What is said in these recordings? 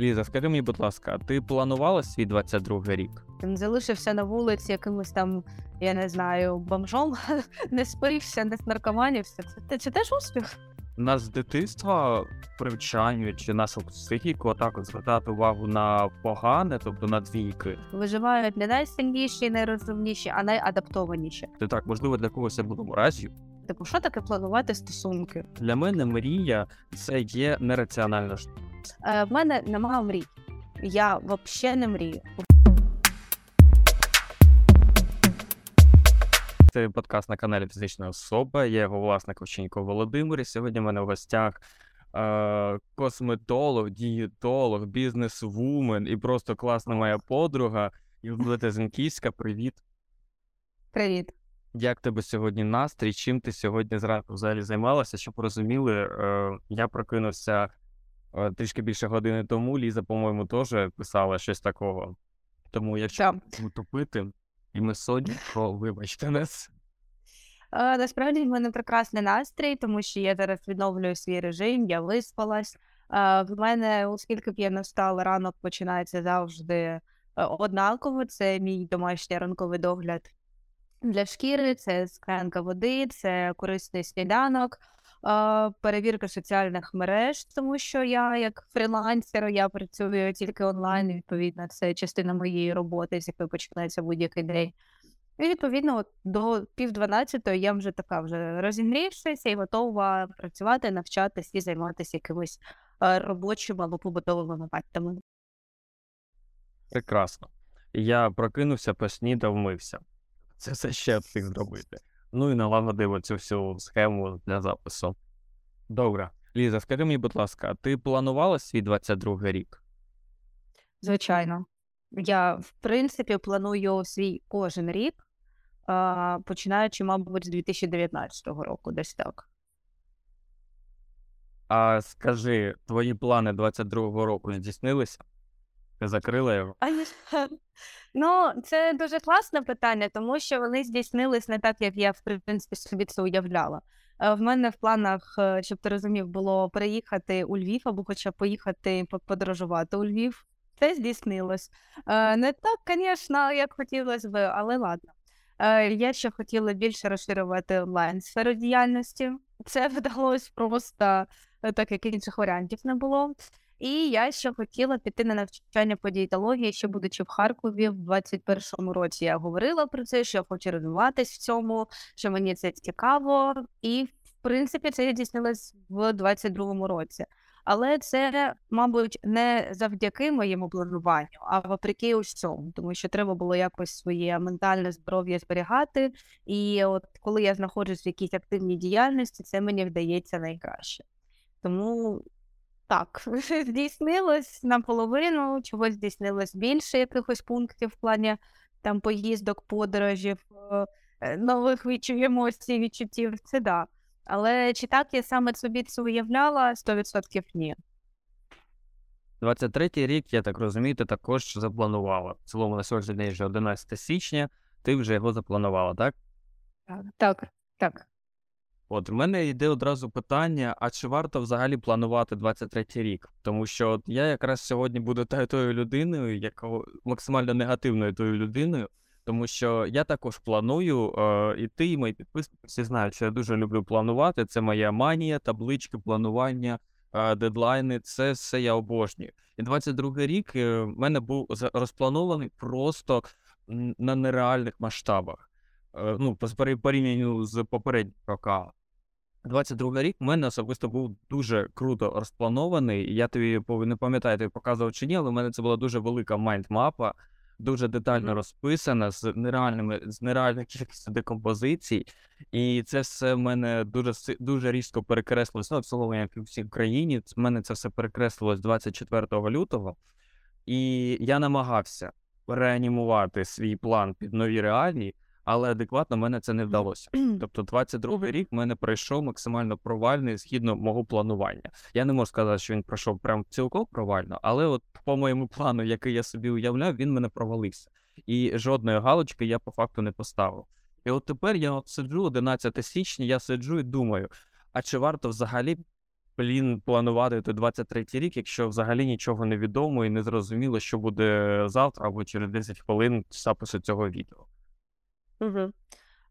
Ліза, скажи мені, будь ласка, ти планувала свій 22 рік? Він залишився на вулиці якимось там, я не знаю, бомжом, не спився, не наркоманівся. Це, це теж успіх. Нас з дитинства привчають чи нашу психіку так звертати увагу на погане, тобто на двійки. Виживають не найсильніші, найрозумніші, а найадаптованіші. Це так, можливо, для когось я буду мразю. Типу, що таке планувати стосунки? Для мене мрія це є нераціональна штука. Е, в мене немає мрій. Я взагалі не мрію. Це подкаст на каналі Фізична особа. Я його власник Овчинько Володимир. І сьогодні в мене в гостях е- косметолог, дієтолог, бізнес-вумен і просто класна моя подруга Юлita Зінківська. Привіт. Привіт. Як тебе сьогодні настрій? Чим ти сьогодні зранку взагалі займалася? Щоб розуміли, е- я прокинувся трішки більше години тому. Ліза, по-моєму, теж писала щось такого. Тому якщо Що? будемо тупити, і ми сьогодні, то вибачте нас. Е, насправді в мене прекрасний настрій, тому що я зараз відновлюю свій режим, я виспалась. Е, в мене, оскільки б я не встала, ранок починається завжди е, однаково. Це мій домашній ранковий догляд для шкіри, це склянка води, це корисний сніданок, е, перевірка соціальних мереж, тому що я як фрілансер, я працюю тільки онлайн. Відповідно, це частина моєї роботи, з якої починається будь-який день. І відповідно, от до пів дванадцятої я вже така вже розігрівшися і готова працювати, навчатись і займатися якимись е, робочими або побутовими моментами. Прекрасно. Я прокинувся, поснідав, вмився. Це все ще встиг зробити. Ну і налагодив цю всю схему для запису. Добре. Ліза, скажи мені, будь ласка, ти планувала свій 22 рік? Звичайно, я в принципі планую свій кожен рік, а, починаючи, мабуть, з 2019 року, десь так. А скажи, твої плани 22-го року здійснилися? Ти закрила його? Ну, це дуже класне питання, тому що вони здійснились не так, як я в принципі собі це уявляла. Е, В мене в планах, е, щоб ти розумів, було переїхати у Львів або хоча поїхати подорожувати у Львів. Це здійснилось. Е, Не так, звісно, як хотілося б, але ладно. Я ще хотіла більше розширювати онлайн сферу діяльності. Це вдалося просто так, як інших варіантів не було. І я ще хотіла піти на навчання по дієтології, ще будучи в Харкові в 21-му році. Я говорила про це, що я хочу розвиватись в цьому, що мені це цікаво, і в принципі це здійснилось в 22-му році. Але це, мабуть, не завдяки моєму плануванню, а вопреки усьому, тому що треба було якось своє ментальне здоров'я зберігати. І от коли я знаходжусь в якійсь активній діяльності, це мені вдається найкраще. Тому так, здійснилось наполовину, чогось здійснилось більше якихось пунктів в плані там поїздок, подорожів, е, е, нових емоцій, відчуттів. Це да. Але чи так я саме собі це уявляла? 100% ні. 23-й рік, я так розумію, ти також запланувала. В цілому на сьогодні вже 11 січня, ти вже його запланувала, так? Так, так. так. От в мене йде одразу питання: а чи варто взагалі планувати 23-й рік? Тому що от я якраз сьогодні буду тою людиною, яка максимально негативною тою людиною, тому що я також планую, е, і ти, і мої підписники всі знають, що я дуже люблю планувати. Це моя манія, таблички, планування, е, дедлайни. Це все я обожнюю. І 22-й рік е, в мене був розпланований просто на нереальних масштабах. Е, Ну, по порівнянню з попереднім роками. 22 рік в мене особисто був дуже круто розпланований. Я тобі не пам'ятаю, тобі показував чи ні, але в мене це була дуже велика майндмапа, дуже детально Мгм. розписана з нереальними з нереальних кількістю декомпозицій. І це все в мене дуже дуже різко перекреслилось. Ну, в як і в всій країні, в мене це все перекреслилось 24 лютого. І я намагався реанімувати свій план під нові реалії, але адекватно мене це не вдалося. Тобто 22 рік в мене пройшов максимально провальний згідно мого планування. Я не можу сказати, що він пройшов прям цілком провально, але от по моєму плану, який я собі уявляв, він мене провалився. І жодної галочки я по факту не поставив. І от тепер я от сиджу 11 січня, я сиджу і думаю: а чи варто взагалі блін, планувати той 23-й рік, якщо взагалі нічого не відомо і не зрозуміло, що буде завтра або через 10 хвилин запису цього відео? Угу.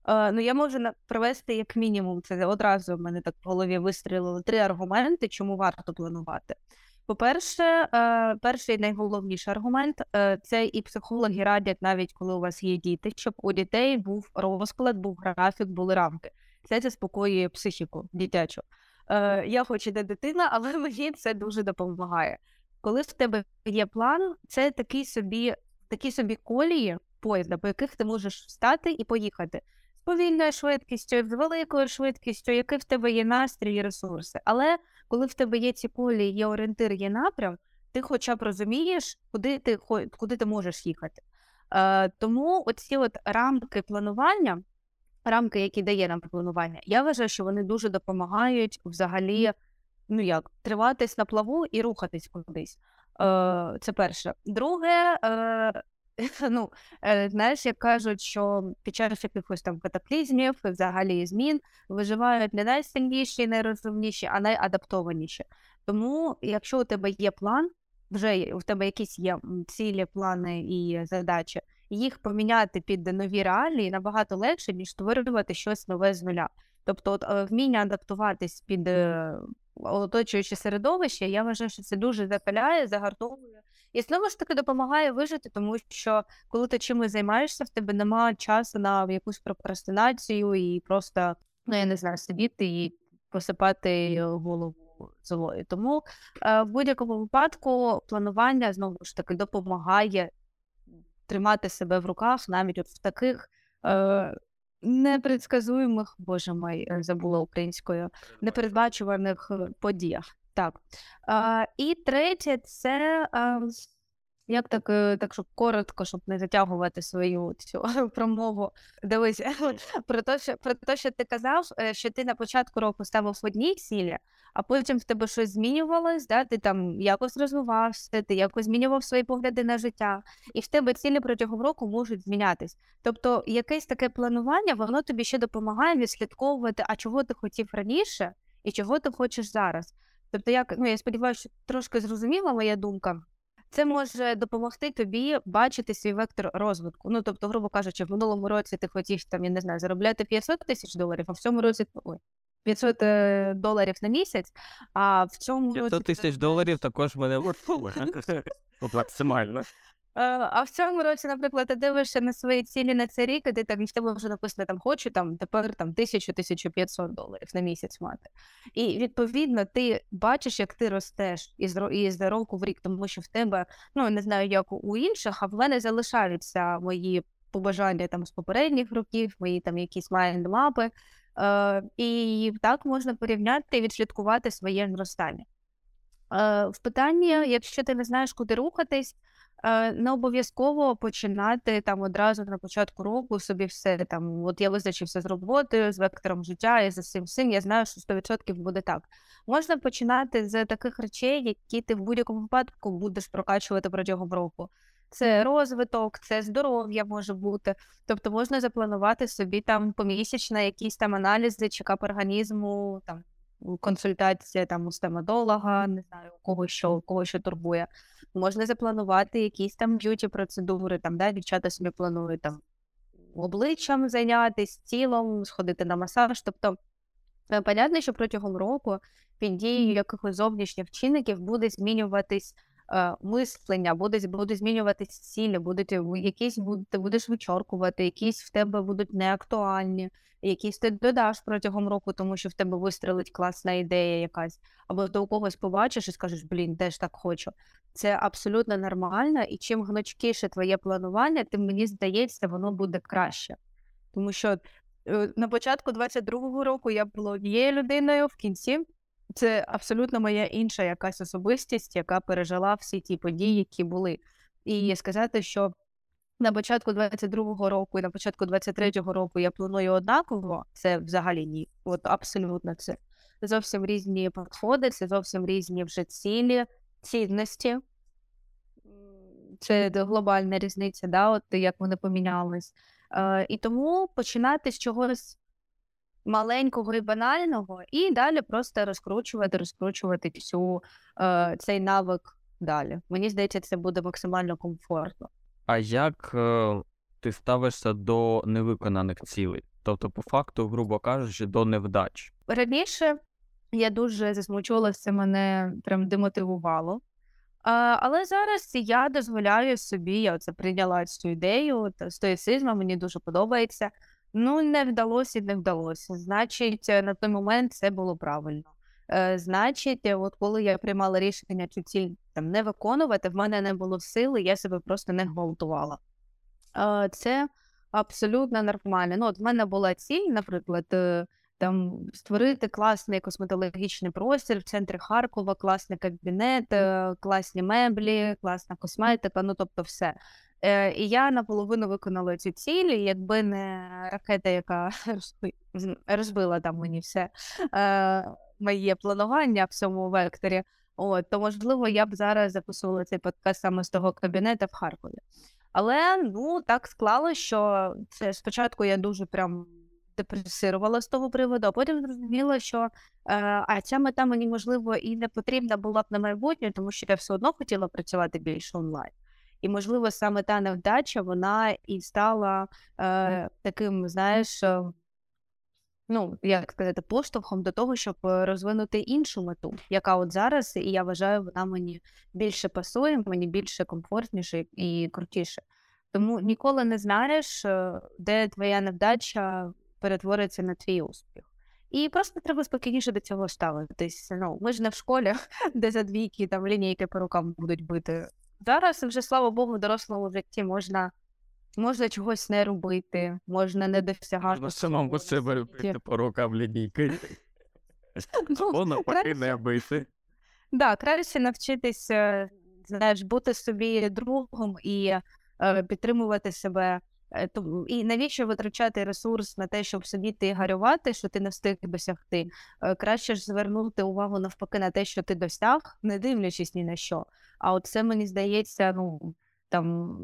Е, ну, я можу привести як мінімум, це одразу в мене так в голові вистрілили три аргументи, чому варто планувати. По-перше, е, перший найголовніший аргумент е, це і психологи радять, навіть коли у вас є діти, щоб у дітей був розклад, був графік, були рамки. Це заспокоює психіку дитячу. Е, я хоч і не дитина, але мені це дуже допомагає. Коли в тебе є план, це такий собі, такі собі колії поїзда, по яких ти можеш встати і поїхати з повільною швидкістю, з великою швидкістю, який в тебе є настрій і ресурси. Але коли в тебе є ці колії, є орієнтир, є напрям, ти хоча б розумієш, куди ти куди ти можеш їхати. Е, тому оці от рамки планування, рамки, які дає нам планування, я вважаю, що вони дуже допомагають взагалі, ну як, триватись на плаву і рухатись кудись. Е, це перше. Друге, е, ну, е, знаєш, як кажуть, що під час якихось там катаклізмів, і взагалі змін, виживають не найсильніші, найрозумніші, а найадаптованіші. Тому, якщо у тебе є план, вже у тебе якісь є цілі, плани і задачі, їх поміняти під нові реалії набагато легше, ніж створювати щось нове з нуля. Тобто, от, е, вміння адаптуватись під е, оточуюче середовище, я вважаю, що це дуже запаляє, загартовує. І знову ж таки допомагає вижити, тому що коли ти чимось займаєшся, в тебе немає часу на якусь прокрастинацію і просто, ну я не знаю, сидіти і посипати голову золою. Тому е, в будь-якому випадку планування знову ж таки допомагає тримати себе в руках навіть от в таких е, непредсказуємих, боже мой, е, забула українською, непередбачуваних е, подіях. Так. А, і третє, це а, як так, е, так, щоб коротко, щоб не затягувати свою цю промову. Дивись, про те, що про те, що ти казав, е, що ти на початку року ставив одні цілі, а потім в тебе щось змінювалось, да? ти там якось розвивався, ти якось змінював свої погляди на життя, і в тебе цілі протягом року можуть змінятись. Тобто, якесь таке планування, воно тобі ще допомагає відслідковувати, а чого ти хотів раніше і чого ти хочеш зараз. Тобто, як ну я сподіваюся, що трошки зрозуміла моя думка. Це може допомогти тобі бачити свій вектор розвитку. Ну, тобто, грубо кажучи, в минулому році ти хотів там, я не знаю, заробляти 500 тисяч доларів, а в цьому році ой, 500 е, доларів на місяць, а в цьому році 500 тисяч доларів також мене максимально. А в цьому році, наприклад, ти дивишся на свої цілі на цей рік, і ти там в тебе вже написано там хочу там тепер там 1000-1500 доларів на місяць мати. І відповідно ти бачиш, як ти ростеш із із року в рік, тому що в тебе, ну не знаю, як у інших, а в мене залишаються мої побажання там з попередніх років, мої там якісь майндмапи. Е, і так можна порівняти і відслідкувати своє зростання. Е, в питанні, якщо ти не знаєш, куди рухатись, не обов'язково починати там одразу на початку року собі все там. От я визначився з роботою, з вектором життя і за всім всім. Я знаю, що 100% буде так. Можна починати з таких речей, які ти в будь-якому випадку будеш прокачувати протягом року. Це розвиток, це здоров'я може бути. Тобто можна запланувати собі там помісячно якісь там аналізи, check-up організму, там консультація там у стоматолога, не знаю, у кого що, у кого що турбує. Можна запланувати якісь там beauty процедури, там, да, дівчата собі планують там обличчям зайнятися, тілом, сходити на масаж. Тобто, е, понятно, що протягом року під дією якихось зовнішніх чинників буде змінюватись мислення, буде, буде змінюватись цілі, будуть е, якісь буд- ти будеш вичоркувати, якісь в тебе будуть неактуальні, якісь ти додаш протягом року, тому що в тебе вистрелить класна ідея якась, або ти у когось побачиш і скажеш, блін, теж так хочу. Це абсолютно нормально, і чим гнучкіше твоє планування, тим мені здається, воно буде краще. Тому що е, на початку 22-го року я була однією людиною, в кінці це абсолютно моя інша якась особистість, яка пережила всі ті події, які були. І сказати, що на початку 22-го року і на початку 23-го року я планую однаково, це взагалі ні. От абсолютно це зовсім різні підходи, це зовсім різні вже цілі, цінності. Це глобальна різниця, да, от як вони помінялись. Е, і тому починати з чогось маленького і банального, і далі просто розкручувати, розкручувати всю е, цей навик далі. Мені здається, це буде максимально комфортно. А як е, ти ставишся до невиконаних цілей? Тобто, по факту, грубо кажучи, до невдач. Раніше я дуже засмучувалася, мене прям демотивувало. А, але зараз я дозволяю собі, я це прийняла цю ідею та стоїцизму, мені дуже подобається. Ну, не вдалося не вдалося. Значить, е, на той момент це було правильно. Е, значить, е, от коли я приймала рішення цю ціль там не виконувати, в мене не було сили, я себе просто не гвалтувала. Е, це абсолютно нормально. Ну, от в мене була ціль, наприклад, е, там створити класний косметологічний простір в центрі Харкова, класний кабінет, е, класні меблі, класна косметика, ну тобто все. Е, І я наполовину виконала цю ціль, якби не ракета, яка розбила там мені все е, моє планування в цьому векторі. От, то можливо, я б зараз записувала цей подкаст саме з того кабінету в Харкові. Але ну так склалося, що це спочатку я дуже прям депресирувала з того приводу, а потім зрозуміла, що е, а ця мета мені можливо і не потрібна була б на майбутнє, тому що я все одно хотіла працювати більше онлайн. І, можливо, саме та невдача вона і стала е, таким, знаєш, е, ну, як сказати, поштовхом до того, щоб е, розвинути іншу мету, яка от зараз, і я вважаю, вона мені більше пасує, мені більше комфортніше і крутіше. Тому ніколи не знаєш, е, де твоя невдача перетвориться на твій успіх. І просто треба спокійніше до цього ставитись. Ну, ми ж не в школі, де за двійки там лінійки по рукам будуть бити. Зараз вже, слава Богу, в дорослому житті можна, можна чогось не робити, можна не досягати. Можна самому себе робити по рукам лінійки. Ну, Або навпаки не бити. Так, краще навчитись, знаєш, бути собі другом і е, підтримувати себе. Е, І навіщо витрачати ресурс на те, щоб сидіти і гарювати, що ти не встиг досягти? Е, Краще ж звернути увагу навпаки на те, що ти досяг, не дивлячись ні на що. А от це мені здається, ну там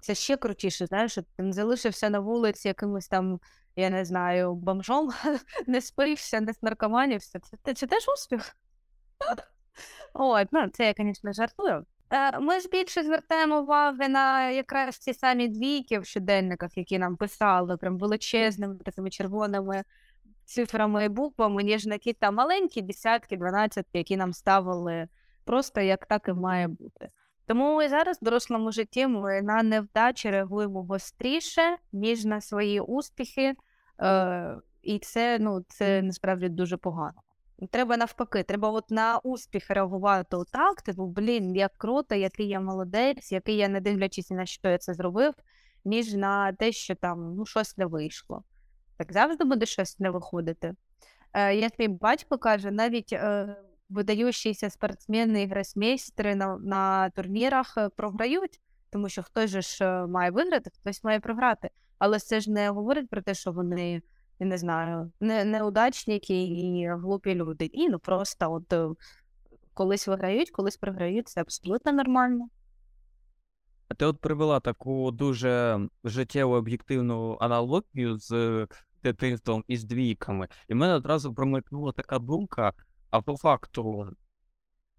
це ще крутіше, знаєш, що ти не залишився на вулиці якимось там, я не знаю, бомжом, не спився, не снаркоманівся. Це, це, це теж успіх. От, ну, це я, звісно, жартую. Е, Ми ж більше звертаємо уваги на якраз ці самі двійки в щоденниках, які нам писали, прям величезними такими червоними цифрами і буквами, ніж на ті там маленькі десятки, дванадцятки, які нам ставили просто як так і має бути. Тому і зараз в дорослому житті ми на невдачі реагуємо гостріше, ніж на свої успіхи. Е, і це, ну, це насправді дуже погано. Треба навпаки, треба от на успіх реагувати отак, типу, блін, як круто, який я молодець, який я не дивлячись на що я це зробив, ніж на те, що там ну, щось не вийшло. Так завжди буде щось не виходити. Е, як мій батько каже, навіть е, видаючіся спортсмени і гросмейстери на, на турнірах е, програють, тому що хтось же ж е, має виграти, хтось має програти. Але це ж не говорить про те, що вони не знаю, не, неудачники і глупі люди. Ні, ну просто от е, колись виграють, колись програють, це абсолютно нормально. А ти от привела таку дуже життєво об'єктивну аналогію з дитинством і з двійками. І в мене одразу промикнула така думка, а по факту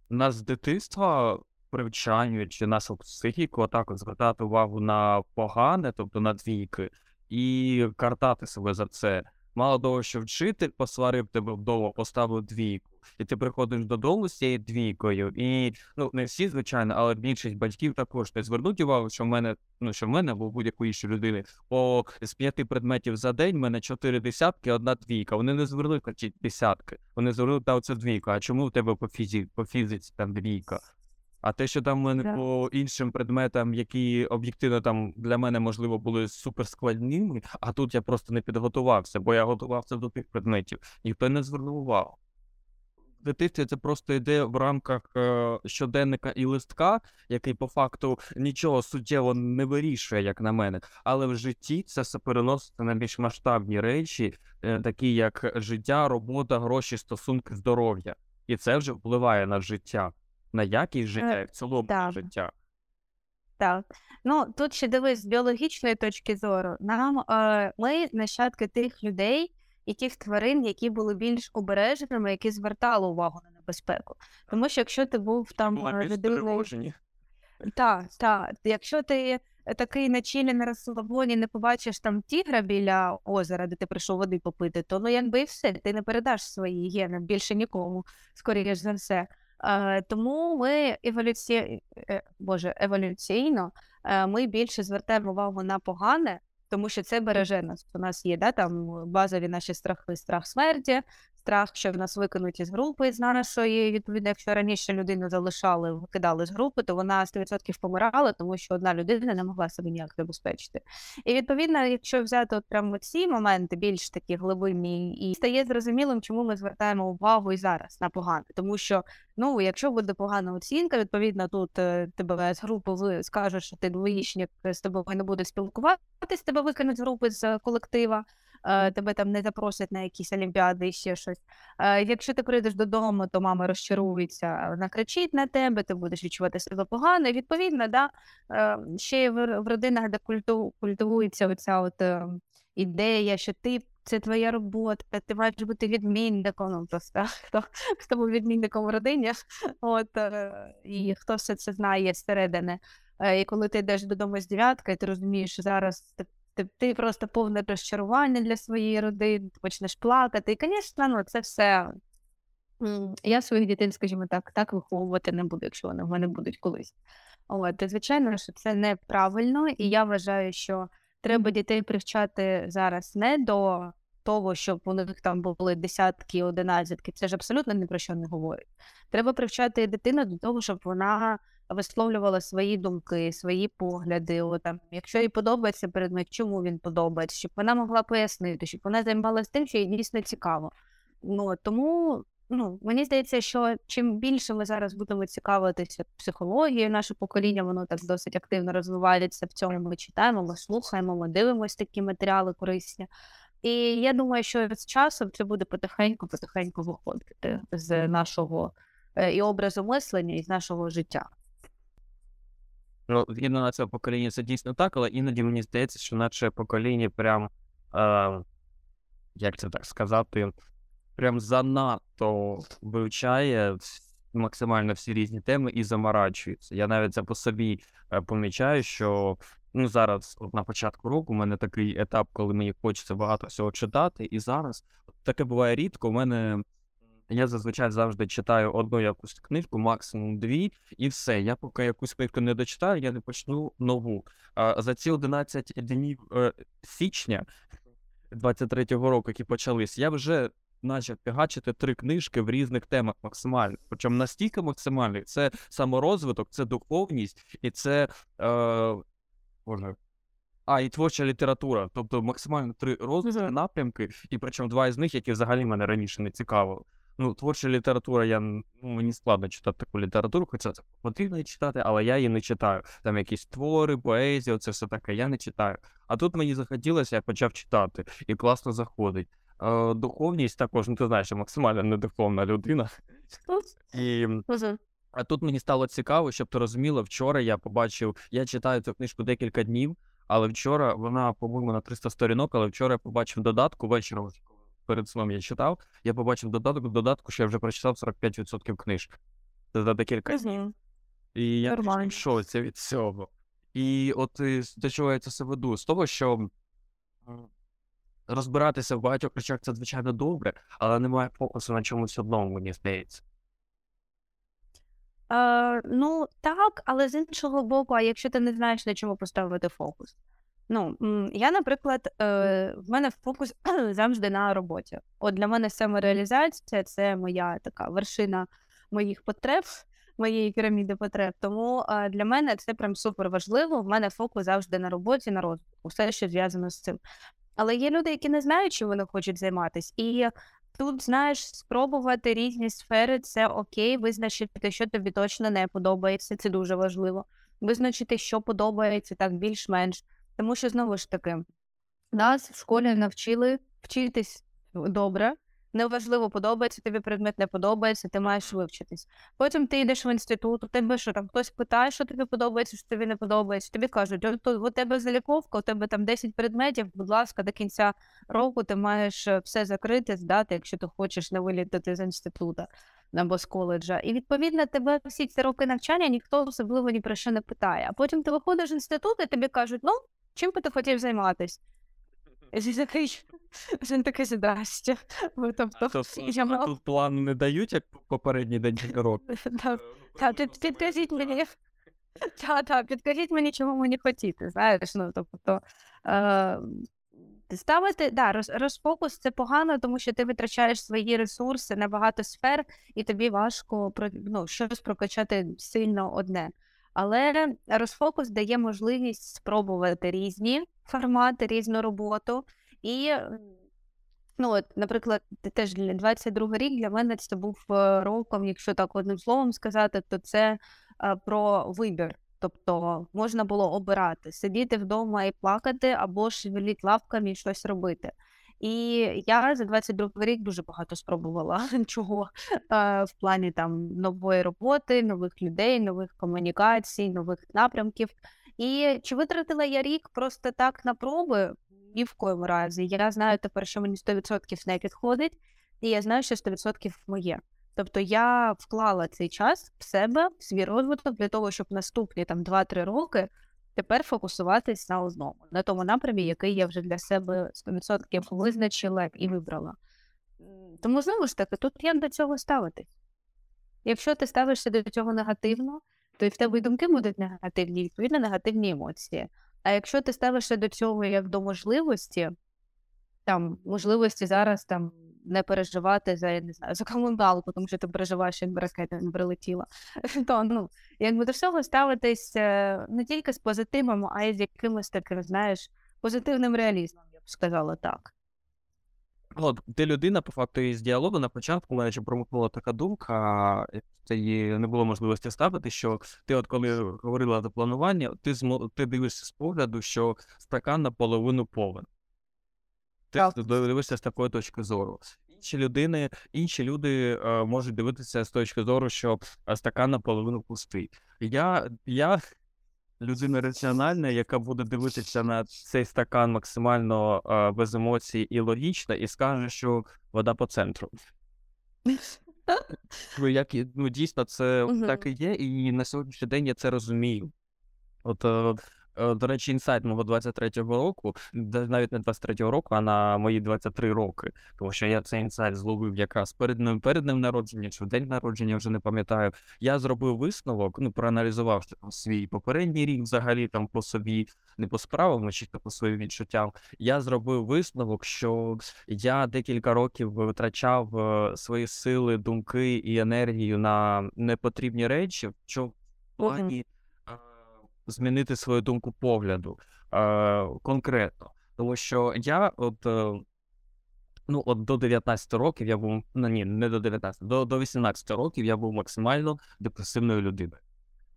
нас з дитинства привчають нашу психіку так от звертати увагу на погане, тобто на двійки, і картати себе за це. Мало того, що вчитель посварив тебе вдома, поставив двійку, і ти приходиш додому з цією двійкою, і ну не всі, звичайно, але більшість батьків також не звернуть увагу, що в мене, ну що в мене або будь-якої іншої людини по з п'яти предметів за день в мене чотири десятки, одна двійка. Вони не звернули на ці десятки, вони звернули на оцю двійку. А чому в тебе по фізі, по фізиці там двійка? А те, що там в мене Да. по іншим предметам, які об'єктивно там для мене можливо були суперскладними, а тут я просто не підготувався, бо я готувався до тих предметів. Ніхто не звернув увагу. В дитинстві це просто йде в рамках е, щоденника і листка, який по факту нічого суттєво не вирішує, як на мене. Але в житті це все переноситься на більш масштабні речі, е, такі як життя, робота, гроші, стосунки, здоров'я. І це вже впливає на життя, на якість життя і в цілому на життя. Так. Ну, тут ще дивись, з біологічної точки зору, нам е, ми нащадки тих людей, і тих тварин, які були більш обережними, які звертали увагу на небезпеку. Тому що якщо ти був там е, людиною, так, так. Якщо ти е, такий на чилі на розслабоні не побачиш там тігра біля озера, де ти прийшов води попити, то ну якби і все, ти не передаш свої гени більше нікому, скоріш за все. Е, тому ми еволюці... е, Боже, еволюційно е, ми більше звертаємо увагу на погане, тому що це береже нас. У нас є да, там базові наші страхи, страх смерті, страх, що в нас викинуть із групи з нашої, відповідно, якщо раніше людину залишали, викидали з групи, то вона 100% помирала, тому що одна людина не могла себе ніяк забезпечити. І відповідно, якщо взяти от прямо ці моменти більш такі глибинні, і стає зрозумілим, чому ми звертаємо увагу і зараз на погане. Тому що, ну, якщо буде погана оцінка, відповідно, тут е, тебе з групи скажуть, що ти двоїчник, з тобою не буде спілкуватись, тебе викинуть з групи з колектива е, тебе там не запросять на якісь олімпіади і ще щось. Е, якщо ти прийдеш додому, то мама розчарується, вона кричить на тебе, ти будеш відчувати себе погано. І відповідно, да, е, ще в, родинах, де культивується оця от, е, ідея, що ти. Це твоя робота, ти маєш бути відмінником. Ну, просто хто, хто був відмінником в родині, от, е, і хто все це знає зсередини. Е, І коли ти йдеш додому з дев'ятки, ти розумієш, що зараз ти ти, ти просто повне розчарування для своєї родини, ти почнеш плакати. І, звісно, ну, це все. Я своїх дітей, скажімо так, так виховувати не буду, якщо вони в мене будуть колись. От, і, звичайно, що це неправильно, і я вважаю, що треба дітей привчати зараз не до того, щоб у них там були десятки, одинадцятки. Це ж абсолютно ні про що не говорить. Треба привчати дитину до того, щоб вона висловлювала свої думки, свої погляди. О, там, якщо їй подобається предмет, чому він подобається, щоб вона могла пояснити, щоб вона займалася тим, що їй дійсно цікаво. Ну, тому ну, мені здається, що чим більше ми зараз будемо цікавитися психологією, наше покоління, воно так досить активно розвивається в цьому. Ми читаємо, ми слухаємо, ми дивимося такі матеріали корисні. І я думаю, що з часом це буде потихеньку-потихеньку виходити з нашого е, і образу мислення, і з нашого життя. Ну, згідно на цього покоління це дійсно так, але іноді мені здається, що наше покоління прям, е, як це так сказати, прям занадто вивчає максимально всі різні теми і заморачується. Я навіть це по собі е, помічаю, що ну, зараз, от на початку року, у мене такий етап, коли мені хочеться багато всього читати, і зараз таке буває рідко. У мене я зазвичай завжди читаю одну якусь книжку, максимум дві, і все. Я поки якусь книжку не дочитаю, я не почну нову. А за ці 11 днів е, січня 23-го року, які почались, я вже почав фігачити три книжки в різних темах максимально. Причому настільки максимальних, це саморозвиток, це духовність і це. Е, Боже. А, і творча література. Тобто максимально три розвитки, напрямки, і причому два із них, які взагалі мене раніше не цікавили. Ну, творча література, я ну, мені складно читати таку літературу, хоча це потрібно читати, але я її не читаю. Там якісь твори, поезія, це все таке, я не читаю. А тут мені захотілося, я почав читати, і класно заходить. Е, духовність також, ну ти знаєш, я максимально недуховна людина. І а тут мені стало цікаво, щоб ти розуміла, вчора я побачив, я читаю цю книжку декілька днів, але вчора вона, по-моєму, на 300 сторінок, але вчора я побачив додатку вечором, перед сном я читав, я побачив додаток в додатку, що я вже прочитав 45% книжки. Це за декілька. Мгм. І я в шоці від цього. І от е, до чого я це все веду? З того, що розбиратися в багатьох речах це звичайно добре, але немає фокусу на чомусь одному, мені здається. Е, ну, так, але з іншого боку, а якщо ти не знаєш, на чому поставити фокус? Ну, я, наприклад, е, в мене фокус завжди на роботі. От для мене самореалізація це моя така вершина моїх потреб, моєї піраміди потреб. Тому е, для мене це прям супер важливо. В мене фокус завжди на роботі, на розвитку, все, що зв'язано з цим. Але є люди, які не знають, чим вони хочуть займатися. І тут, знаєш, спробувати різні сфери це окей, визначити, що тобі точно не подобається, це дуже важливо. Визначити, що подобається так більш-менш. Тому що знову ж таки, нас в школі навчили вчитись добре, Неважливо, подобається тобі предмет, не подобається, ти маєш вивчитись. Потім ти йдеш в інститут, у тебе що там хтось питає, що тобі подобається, що тобі не подобається. Тобі кажуть, у тебе заліковка, у тебе там 10 предметів, будь ласка, до кінця року ти маєш е, все закрити, здати, якщо ти хочеш не вилітати з інституту або з коледжа. І відповідно тебе всі ці роки навчання ніхто особливо ні про що не питає. А потім ти виходиш з інституту, і тобі кажуть, ну, чим би ти хотів займатися? Він такий здрасте. Тобто, тут план не дають, як попередній. Да, та, підкажіть мені. Підкажіть мені, чого мені хотіти. Знаєш, ну тобто. Ставити, да, роз, розфокус це погано, тому що ти витрачаєш свої ресурси на багато сфер, і тобі важко ну, щось прокачати сильно одне. Але розфокус дає можливість спробувати різні формати, різну роботу. І, ну, от, наприклад, те- теж для 22 рік для мене це був е, роком, якщо так одним словом сказати, то це е, про вибір. Тобто можна було обирати, сидіти вдома і плакати, або шевеліть лапками і щось робити. І я за 22 рік дуже багато спробувала чого е, в плані там нової роботи, нових людей, нових комунікацій, нових напрямків. І чи витратила я рік просто так на проби? Ні в коєму разі. Я знаю тепер, що мені 100% не підходить, і я знаю, що 100% моє. Тобто я вклала цей час в себе, в свій розвиток для того, щоб наступні там 2-3 роки тепер фокусуватись на одному, на тому напрямі, який я вже для себе 100% визначила і вибрала. Тому знову ж таки, тут як до цього ставитись. Якщо ти ставишся до цього негативно, то і в тебе і думки будуть негативні, і, відповідно, негативні емоції. А якщо ти ставишся до цього як до можливості, там можливості зараз там не переживати за я не знаю за комуналку, тому що ти переживаєш, якби ракета не прилетіла. То ну якби до всього ставитись е, не тільки з позитивом, а й з якимось таким, знаєш, позитивним реалізмом, я б сказала так. От, ти людина, по факту, із діалогу на початку мене ще така думка, е, це її не було можливості ставити, що ти, от коли говорила за планування, ти змо... ти дивишся з погляду, що стакан наполовину повен. Ти дивишся з такої точки зору. Інші людини, інші люди е, можуть дивитися з точки зору, що е, стакан наполовину пустий. Я, я людина раціональна, яка буде дивитися на цей стакан максимально е, без емоцій і логічно, і скаже, що вода по центру. Ну, як, ну дійсно, це так і є, і на сьогоднішній день я це розумію. От, е, до речі, інсайт мого 23-го року, навіть не 23-го року, а на мої 23 роки. Тому що я цей інсайт зловив якраз перед ним, перед днем народження, чи в день народження, вже не пам'ятаю. Я зробив висновок, ну, проаналізував там, свій попередній рік взагалі там по собі, не по справам, а чисто по своїм відчуттям. Я зробив висновок, що я декілька років витрачав е, свої сили, думки і енергію на непотрібні речі, що плані е, змінити свою думку погляду е, конкретно. Тому що я от. е, Ну, от до 19 років я був, ну ні, не до 19, до, до 18 років я був максимально депресивною людиною.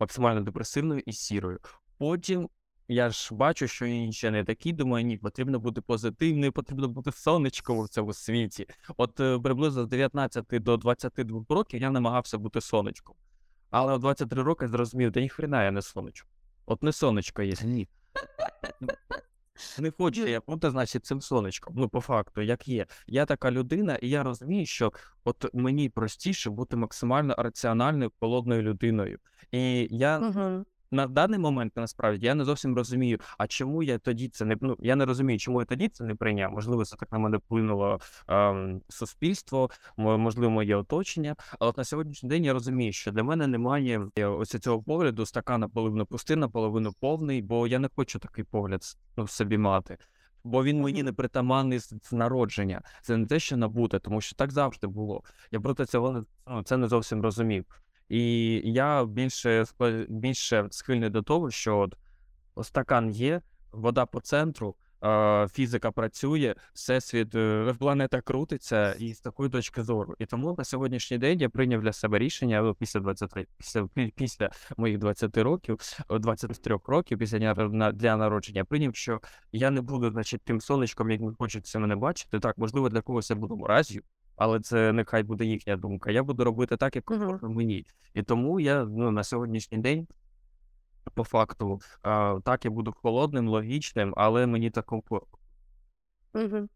Максимально депресивною і сірою. Потім я ж бачу, що інші не такі, думаю, ні, потрібно бути позитивною, потрібно бути сонечком в цьому світі. От е, приблизно з 19 до 22 років я намагався бути сонечком. Але в 23 роки зрозумів, та ніхрена я не сонечко. От не сонечко є, ні. Не хочу я бути, значить, цим сонечком. Ну, по факту, як є. Я така людина, і я розумію, що от мені простіше бути максимально раціональною, холодною людиною. І я Угу. На даний момент насправді я не зовсім розумію, а чому я тоді це не ну, я не розумію, чому я тоді це не прийняв. Можливо, це так на мене вплинуло ем, суспільство, мо- можливо, моє оточення. Але от на сьогоднішній день я розумію, що для мене немає е, ось цього погляду стакана наполовину пустий, наполовину повний, бо я не хочу такий погляд ну, в собі мати. Бо він мені не притаманний з з народження. Це не те, що набуте, тому що так завжди було. Я проти цього не ну, це не зовсім розумів. І я більше більше схильний до того, що от стакан є, вода по центру, е, фізика працює, всесвіт, е, планета крутиться, і з такої точки зору. І тому на сьогоднішній день я прийняв для себе рішення після 23, після, пі- після моїх 20 років, о, 23 років, після дня дня народження, прийняв, що я не буду, значить, тим сонечком, як хочете мене бачити. Так, можливо, для когось я буду мразю, але це нехай буде їхня думка. Я буду робити так, як комфортно мені. І тому я ну, на сьогоднішній день, по факту, а, так, я буду холодним, логічним, але мені так комфортно. Угу.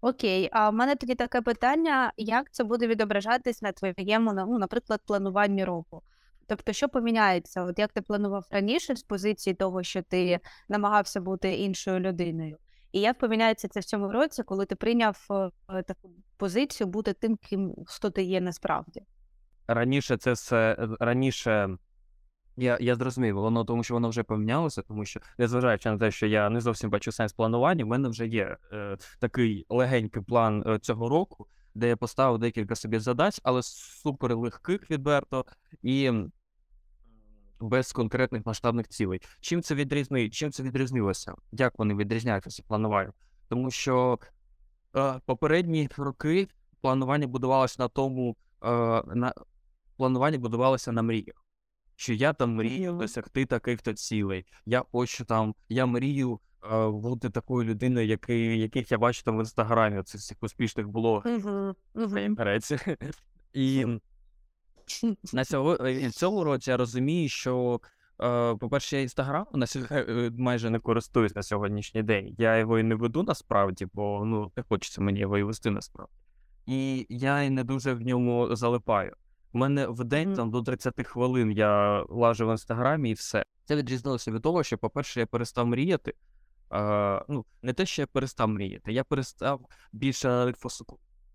Окей, а в мене тоді таке питання: як це буде відображатись на твоєму, ну, наприклад, плануванні року? Тобто, що поміняється? От як ти планував раніше з позиції того, що ти намагався бути іншою людиною? І як поміняється це в цьому році, коли ти прийняв е, таку позицію бути тим, ким хто ти є насправді? Раніше це все е, раніше. Я, я зрозумів, воно тому, що воно вже помінялося, тому що, незважаючи на те, що я не зовсім бачу сенс планування, в мене вже є е, такий легенький план е, цього року, де я поставив декілька собі задач, але супер легких відверто і без конкретних масштабних цілей. Чим це відрізни... Чим це відрізнилося? Як вони відрізняються плануванням? Тому що е, попередні роки планування будувалося на тому, е, на планування будувалося на мріях. Що я там мрію досягти таких-то цілей. Я хочу там, я мрію е, бути такою людиною, який, яких я бачу там в інстаграмі, цих успішних блогерів Угу. Угу. греці. І на цього, е, цьому році я розумію, що, е, по-перше, я інстаграм на е, майже не користуюсь на сьогоднішній день. Я його і не веду насправді, бо ну, не хочеться мені його і вести насправді. І я і не дуже в ньому залипаю. У мене в день там до 30 хвилин я лажу в інстаграмі і все. Це відрізнилося від того, що, по-перше, я перестав мріяти. Е, ну, не те, що я перестав мріяти, я перестав більше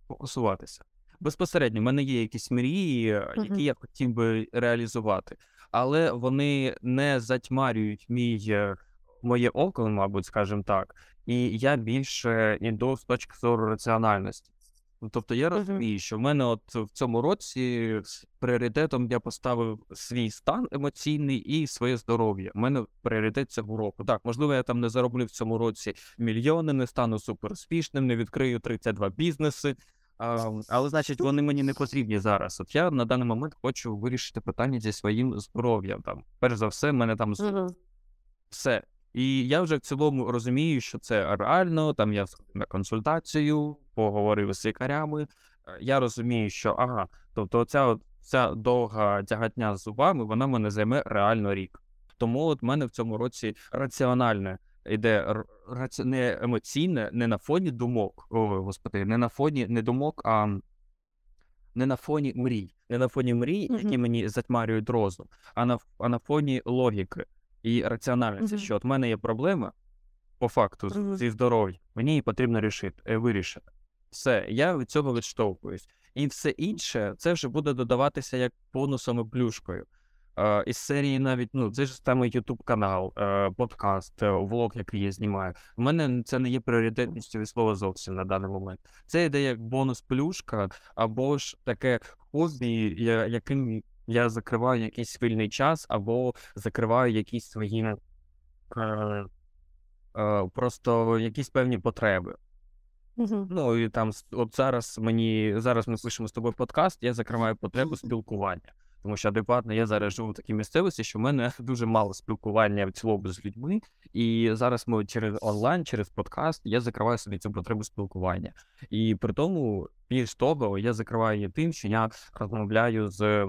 фокусуватися. Безпосередньо, в мене є якісь мрії, е, які я хотів би реалізувати, але вони не затьмарюють мій, е, моє око, мабуть, скажімо так, і я більше йду з точки зору раціональності. Ну, Тобто я розумію, що в мене от в цьому році пріоритетом я поставив свій стан емоційний і своє здоров'я. У мене пріоритет цього року. Так, можливо, я там не зароблю в цьому році мільйони, не стану суперуспішним, не відкрию 32 бізнеси. А, але значить, вони мені не потрібні зараз. От я на даний момент хочу вирішити питання зі своїм здоров'ям. Там, перш за все, в мене там все. І я вже в цілому розумію, що це реально. Там я на консультацію, поговорив з лікарями. Е, Я розумію, що ага, тобто оця ця довга тягатня з зубами, вона мене займе реально рік. Тому от в мене в цьому році раціональне йде раці... не емоційне, не на фоні думок. О, господи, не на фоні не думок, а не на фоні мрій. Не на фоні мрій, Мгм. які мені затьмарюють розум, а на, а на фоні логіки і раціональності. Мгм. Що от в мене є проблема по факту Мгм. зі здоров'ям, мені її потрібно рішити, е, вирішити. Все, я від цього відштовхуюсь. І все інше це вже буде додаватися як бонусом і плюшкою. Е, із серії навіть, ну, це ж саме YouTube канал, е, подкаст, е, влог, який я знімаю. У мене це не є пріоритетністю від слова зовсім на даний момент. Це йде як бонус-плюшка, або ж таке хобі, я- яким я закриваю якийсь вільний час, або закриваю якісь свої е, е, просто якісь певні потреби. Ну і там от зараз мені зараз ми пишемо з тобою подкаст, я закриваю потребу спілкування. Тому що адекватно я зараз живу в такій місцевості, що в мене дуже мало спілкування в цілому з людьми. І зараз ми через онлайн, через подкаст, я закриваю собі цю потребу спілкування. І при тому, більш того, я закриваю її тим, що я розмовляю з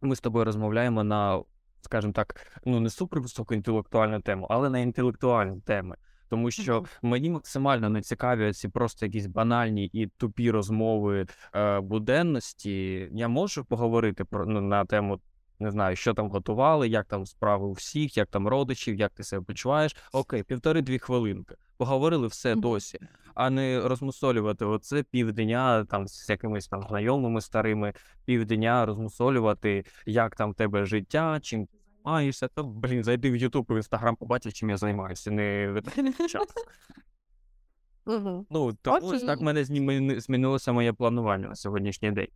ми з тобою розмовляємо на, скажімо так, ну не супер високоінтелектуальну тему, але на інтелектуальні теми. Тому що мені максимально не цікаві ці просто якісь банальні і тупі розмови е, буденності. Я можу поговорити про ну, на тему, не знаю, що там готували, як там справи у всіх, як там родичів, як ти себе почуваєш. Окей, півтори-дві хвилинки. Поговорили все досі, а не розмусолювати оце півдня там з якимись там знайомими старими, півдня розмусолювати, як там в тебе життя, чим ти займаєшся. То блін, зайди в Ютуб і в Інстаграм, побачиш, чим я займаюся. Не витрачай час. Ну, тому ось так в мене змінилося моє планування на сьогоднішній день.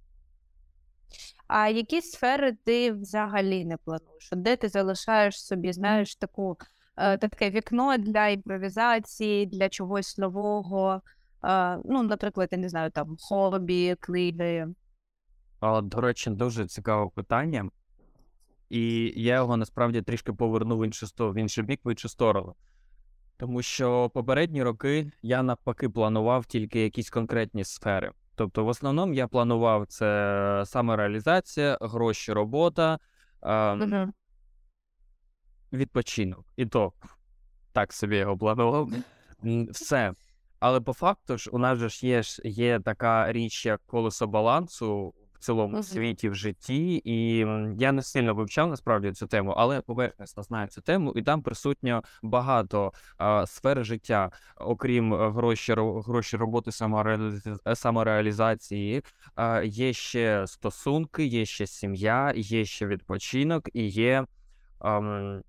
А які сфери ти взагалі не плануєш? Де ти залишаєш собі, знаєш, таку, е, таке вікно для імпровізації, для чогось нового? Е, ну, наприклад, я не знаю, там хобі, книги. До речі, дуже цікаве питання. І я його насправді трішки повернув в іншу в інший бік, в іншу сторону. Тому що попередні роки я навпаки планував тільки якісь конкретні сфери. Тобто, в основному я планував це самореалізація, гроші, робота, ем, відпочинок. І то так собі його планував. Все. Але по факту ж у нас же ж є, є така річ, як колесо балансу цілому Мгм. світі, в житті. І я не сильно вивчав насправді цю тему, але поверхнесно знаю цю тему, і там присутньо багато а, сфер життя, окрім е, гроші, ро- гроші роботи самореалізації, самореалізації. а, Є ще стосунки, є ще сім'я, є ще відпочинок і є ам,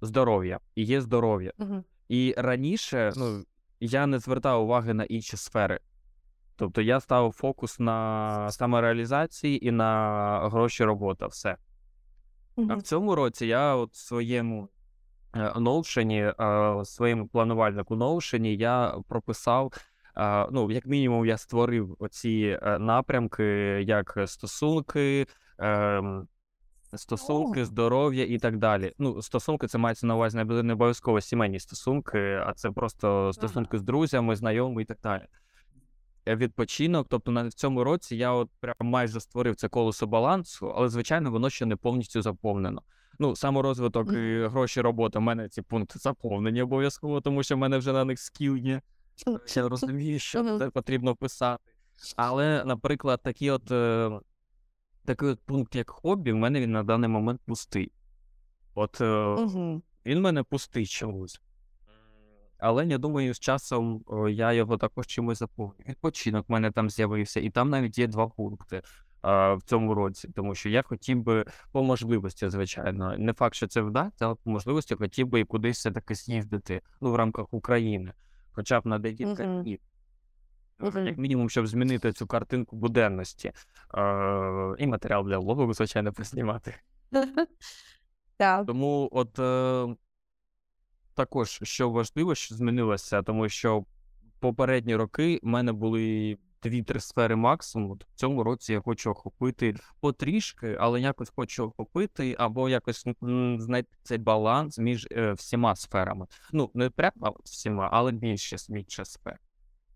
здоров'я. І є здоров'я. Мгм. І раніше ну, я не звертав уваги на інші сфери. Тобто я ставив фокус на самореалізації і на гроші робота. Все. А в цьому році я от в своєму е, Notion, е, своєму планувальнику Notion я прописав. е, Ну, як мінімум, я створив оці напрямки, як стосунки, ем, стосунки, здоров'я і так далі. Ну, стосунки це мається на увазі не не обов'язково сімейні стосунки, а це просто стосунки з друзями, знайомими і так далі. Відпочинок, тобто на в цьому році я от прям майже створив це колесо балансу, але звичайно воно ще не повністю заповнено. Ну, саморозвиток і гроші, робота. У мене ці пункти заповнені обов'язково, тому що в мене вже на них скіл є. Я розумію, що це потрібно писати. Але, наприклад, такі от, е, такий от пункт, як хобі, в мене він на даний момент пустий. От Мгм. він в мене пустий чомусь. Але я думаю, з часом о, я його також чимось заповню. Відпочинок в мене там з'явився, і там навіть є два пункти а, в цьому році, тому що я хотів би по можливості, звичайно, не факт, що це вдасться, але по можливості хотів би і кудись все-таки з'їздити, ну, в рамках України, хоча б на декілька днів. Е, Мгм. Як мінімум, щоб змінити цю картинку буденності. Е, і матеріал для влогу, звичайно, поснімати. Тому от е, також, що важливо, що змінилося, тому що попередні роки в мене були дві-три сфери максимум. От В цьому році я хочу охопити потрішки, але якось хочу охопити, або якось знайти цей баланс між е, всіма сферами. Ну, не прямо всіма, але більше, більше сфер.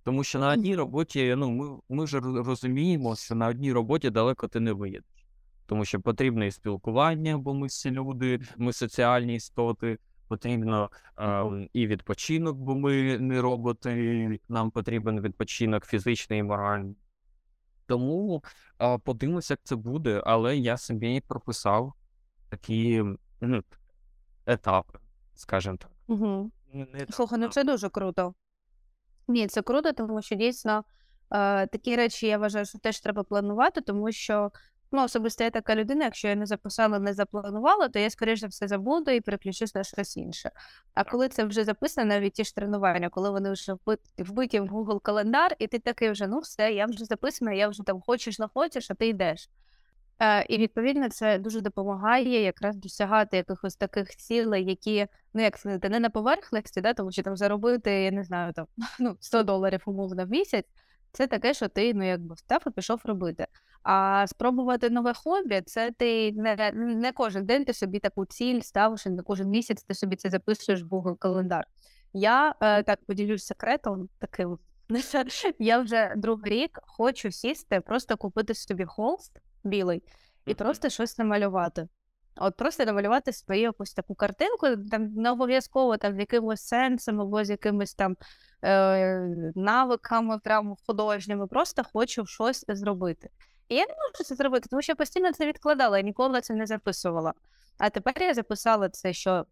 Тому що на одній роботі, ну, ми, ми ж розуміємо, що на одній роботі далеко ти не виїдеш. Тому що потрібне і спілкування, бо ми всі люди, ми соціальні істоти, потрібно е, і відпочинок, бо ми не роботи, нам потрібен відпочинок фізичний і моральний. Тому е, подивимося, як це буде, але я собі прописав такі ну, етапи, скажімо так. Не- не Слухай, ну це дуже круто. Ні, це круто, тому що дійсно е, такі речі я вважаю, що теж треба планувати, тому що ну, особисто я така людина, якщо я не записала, не запланувала, то я, скоріш за все, забуду і переключусь на щось інше. А коли це вже записано, навіть ті ж тренування, коли вони вже вбиті, вбиті в Google календар, і ти такий вже, ну все, я вже записана, я вже там хочеш, не хочеш, а ти йдеш. Е, і відповідно це дуже допомагає якраз досягати якихось таких цілей, які, ну як сказати, не на поверхності, да, тому що там заробити, я не знаю, там ну, 100 доларів умовно в місяць. Це таке, що ти ну якби встав і пішов робити. А спробувати нове хобі, це ти не, не кожен день ти собі таку ціль ставиш, не кожен місяць ти собі це записуєш в Google календар. Я е, так поділюсь секретом таким. Я вже другий рік хочу сісти, просто купити собі холст білий і просто щось намалювати. От просто намалювати свою якусь таку картинку, там не обов'язково там з якимось сенсом або з якимись там е, навиками прямо художніми, просто хочу щось зробити. І я не можу це зробити, тому що я постійно це відкладала, я ніколи це не записувала. А тепер я записала це, що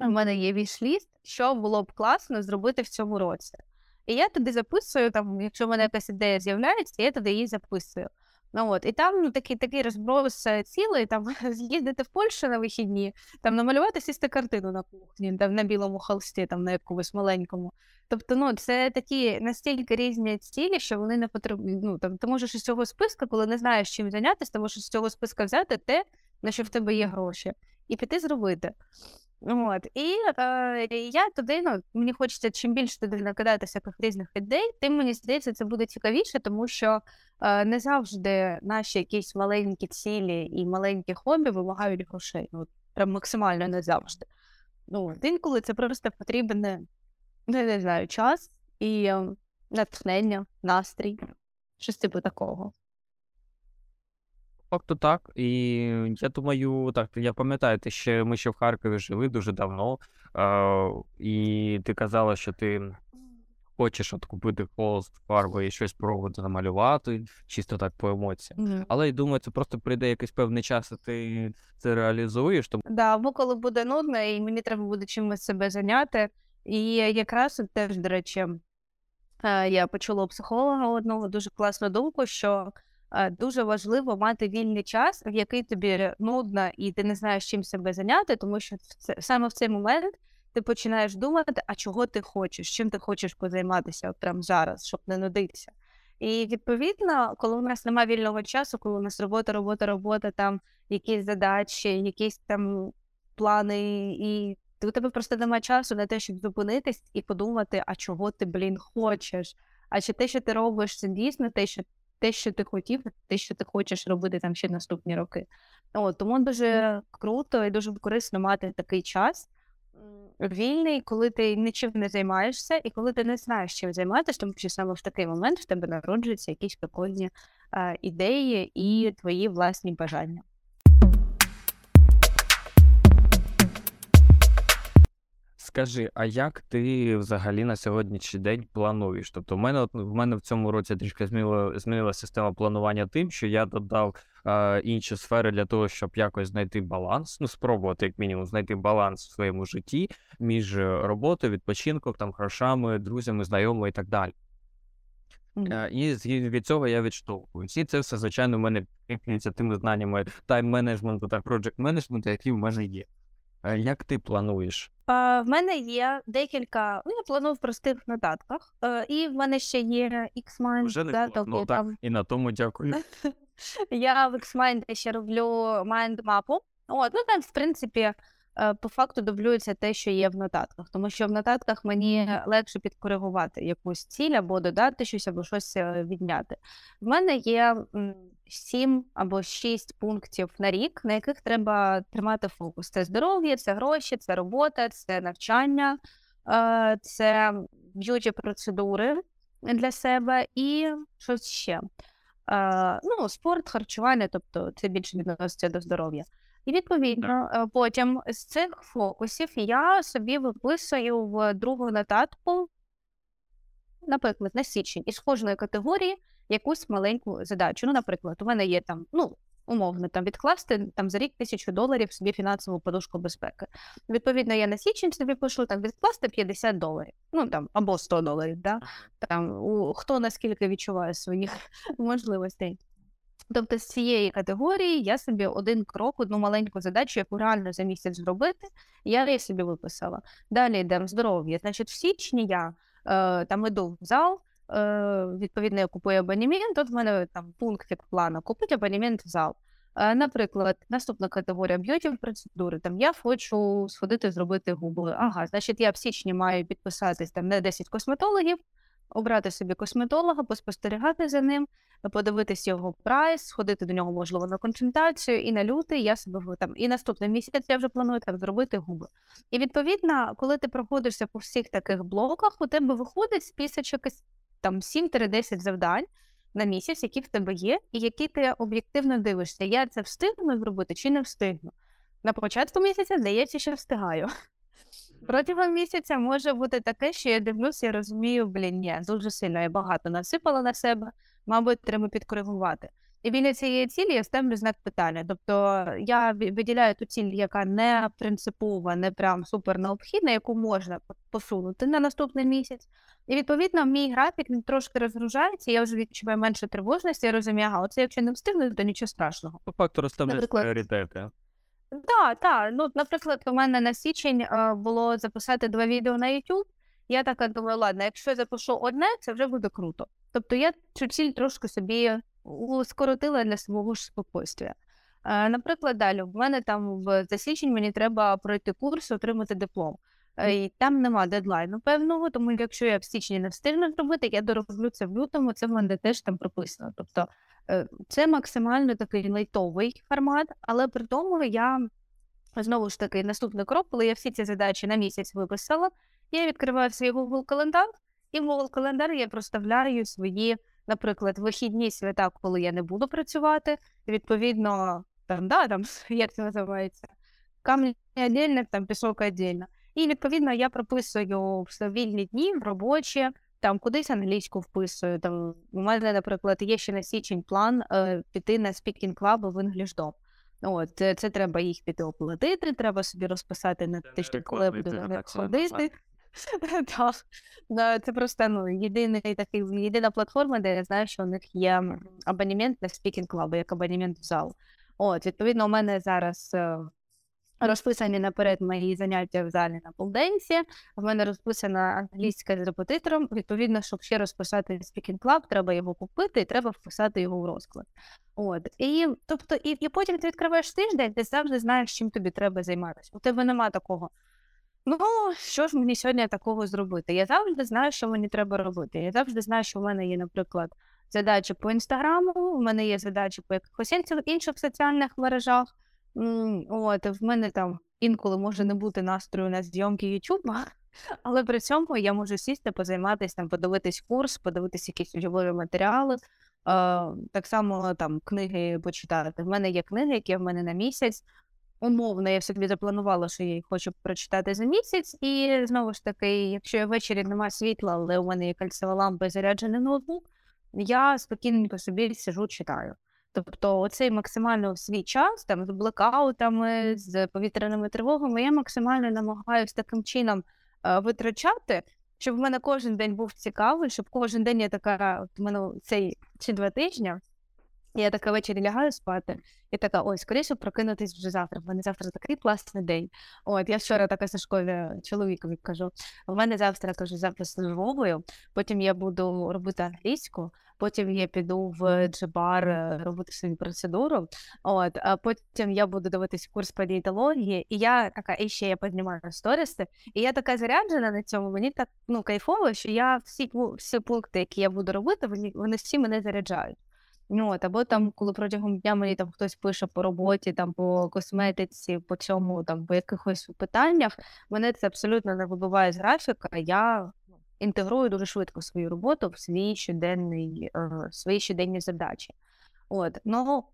в мене є вішліст, що було б класно зробити в цьому році. І я туди записую, там, якщо в мене якась ідея з'являється, я туди її записую. Ну, от. І там ну, такий, такий розброс цілий, там з'їздити в Польщу на вихідні, там намалювати сісти картину на кухні, там, на білому холсті, там, на якомусь маленькому. Тобто, ну, це такі настільки різні цілі, що вони не потрібні. Ну, там, ти можеш із цього списка, коли не знаєш, чим зайнятися, ти можеш з цього списка взяти те, на що в тебе є гроші, і піти зробити. От. І е, я туди, ну, мені хочеться чим більше туди накидати всяких різних ідей, тим мені здається, це буде цікавіше, тому що е, не завжди наші якісь маленькі цілі і маленькі хобі вимагають грошей. Ну, прям максимально не завжди. Ну, інколи це просто потрібен, я не знаю, час і е, натхнення, настрій, Щось типу такого. Факту так. І я думаю, так, я пам'ятаю, ти ще ми ще в Харкові жили дуже давно, е, і ти казала, що ти хочеш от купити холст, фарби і щось пробувати намалювати, чисто так по емоціям. Мгм. Але я думаю, це просто прийде якийсь певний час, і ти це реалізуєш, тому Да, або коли буде нудно, і мені треба буде чимось себе зайняти. І якраз от теж, до речі, е, я почула у психолога одного дуже класну думку, що дуже важливо мати вільний час, в який тобі нудно і ти не знаєш чим себе зайняти, тому що це, саме в цей момент ти починаєш думати, а чого ти хочеш, чим ти хочеш позайматися от прямо зараз, щоб не нудитися. І відповідно, коли у нас немає вільного часу, коли у нас робота, робота, робота, там якісь задачі, якісь там плани, і у тебе просто немає часу на те, щоб зупинитись і подумати, а чого ти, блін, хочеш? А чи те, що ти робиш, це дійсно те, що те, що ти хотів, те, що ти хочеш робити там ще наступні роки. От, тому дуже круто і дуже корисно мати такий час вільний, коли ти нічим не займаєшся, і коли ти не знаєш, чим займатися, тому що саме в такий момент в тебе народжуються якісь прикольні е, ідеї і твої власні бажання. Скажи, а як ти взагалі на сьогоднішній день плануєш? Тобто, в мене от в мене в цьому році трішки змінила, змінилася система планування тим, що я додав е, інші сфери для того, щоб якось знайти баланс, ну спробувати як мінімум знайти баланс в своєму житті між е, роботою, відпочинком, там грошами, друзями, знайомими і так далі. Е, І від цього я відштовхуюсь. І це все, звичайно, в мене підкріплюється тими знаннями тайм-менеджменту та проджект-менеджменту, які в мене є. Е, Як ти плануєш? В мене є декілька. Ну, я планую в простих нотатках. Е, і в мене ще є X-Mind. Вже не да, тобто, так, і на тому дякую. я в X-Mind ще роблю майнд-мапу. От, ну там, в принципі, е, по факту дублюється те, що є в нотатках, тому що в нотатках мені легше підкоригувати якусь ціль або додати щось, або щось відняти. В мене є сім або шість пунктів на рік, на яких треба тримати фокус. Це здоров'я, це гроші, це робота, це навчання, е, це beauty процедури для себе і щось ще. Е, ну, спорт, харчування, тобто це більше відноситься до здоров'я. І відповідно, е, потім з цих фокусів я собі виписую в другу нотатку, наприклад, на січень, із кожної категорії якусь маленьку задачу. Ну, наприклад, у мене є там, ну, умовно, там відкласти там за рік тисячу доларів собі фінансову подушку безпеки. Відповідно, я на січень собі пишу там відкласти 50 доларів, ну там або 100 доларів, да? там у, хто наскільки відчуває своїх можливостей. Тобто з цієї категорії я собі один крок, одну маленьку задачу, яку реально за місяць зробити, я її собі виписала. Далі йдемо здоров'я. Значить, в січні я е, там іду в зал, відповідно, я купую абонемент. Тут в мене там пунктик плану купити абонемент в зал. Е, наприклад, наступна категорія beauty процедури. Там я хочу сходити зробити губи. Ага, значить, я в січні маю підписатись там на 10 косметологів, обрати собі косметолога, поспостерігати за ним, подивитись його прайс, сходити до нього, можливо, на консультацію, і на лютий я себе там, і наступний місяць я вже планую там зробити губи. І відповідно, коли ти проходишся по всіх таких блоках, у тебе виходить списочок там 7-10 завдань на місяць, які в тебе є, і які ти об'єктивно дивишся. Я це встигну зробити чи не встигну. На початку місяця здається, що встигаю. Протягом місяця може бути таке, що я дивлюся і розумію, блін, ні, дуже сильно я багато насипала на себе, мабуть, треба підкоригувати. І біля цієї цілі я ставлю знак питання. Тобто я виділяю ту ціль, яка не принципова, не прям супер необхідна, яку можна посунути на наступний місяць. І відповідно мій графік він трошки розгружається, я вже відчуваю менше тривожності, я розумію, ага, оце якщо не встигну, то нічого страшного. По факту розставляєш Наприклад, пріоритети. Так, так. Ну, наприклад, у мене на січень е, було записати два відео на YouTube. Я така думаю, ладно, якщо я запишу одне, це вже буде круто. Тобто я цю ціль трошки собі скоротила для свого ж спокійствия. Е, наприклад, далі в мене там в за січень мені треба пройти курс, отримати диплом. Е, І там нема дедлайну певного, тому якщо я в січні не встигну зробити, я дороблю це в лютому, це в мене теж там прописано. Тобто е, це максимально такий лайтовий формат, але при тому я знову ж таки наступний крок, коли я всі ці задачі на місяць виписала, я відкриваю свій Google календар, і в Google календар я проставляю свої наприклад, вихідні свята, коли я не буду працювати, відповідно, там, да, там, як це називається, камінь віддільно, там пісок віддільно. І відповідно я прописую все вільні дні в робочі, там кудись англійську вписую. Там у мене, наприклад, є ще на січень план е, піти на speaking club и в EnglishDom. От, це, це треба їх піти оплатити, треба собі розписати на не тиждень, коли буду ходити. Так. Це просто ну, єдиний такий, єдина платформа, де я знаю, що у них є абонемент на speaking club и, як абонемент в зал. От, відповідно, у мене зараз е, розписані наперед мої заняття в залі на pole dance і. В мене розписана англійська з репетитором. Відповідно, щоб ще розписати speaking club, треба його купити і треба вписати його в розклад. От і тобто, і, і потім ти відкриваєш тиждень, ти завжди знаєш, чим тобі треба займатися. У тебе нема такого. Ну, що ж мені сьогодні такого зробити? Я завжди знаю, що мені треба робити. Я завжди знаю, що в мене є, наприклад, задачі по інстаграму, в мене є задачі по якихось інших, соціальних мережах. От, в мене там інколи може не бути настрою на зйомки Ютуба, але при цьому я можу сісти, позайматися, там, подивитись курс, подивитись якісь учбові матеріали. Так само там книги почитати. В мене є книги, які в мене на місяць. Умовно, я собі запланувала, що я їх хочу прочитати за місяць, і знову ж таки, якщо я ввечері немає світла, але у мене є кальцева лампа і заряджений ноутбук, я спокійненько собі сижу, читаю. Тобто, оцей максимально в свій час, там з блекаутами, з повітряними тривогами, я максимально намагаюся таким чином е, витрачати, щоб в мене кожен день був цікавий, щоб кожен день я така, от у мене цей чи два тижні. Я така ввечері лягаю спати, і така, ой, скоріше прокинутись вже завтра. В мене завтра такий класний день. От я вчора така Сашкові чоловікові кажу: в мене завтра кажу, завтра службовою, потім я буду робити англійську, потім я піду в джебар е, робити свою процедуру. От, а потім я буду дивитись курс по дієтології, і я така, і ще я піднімаю сторіси, і я така заряджена на цьому. Мені так ну кайфово, що я всі всі пункти, які я буду робити, вони, вони всі мене заряджають. Ну, от, або там, коли протягом дня мені там хтось пише по роботі, там по косметиці, по цьому, там по якихось питаннях, мене це абсолютно не вибиває з графіка. Я ну, інтегрую дуже швидко свою роботу в свій щоденний, е, свої щоденні задачі. От, ну,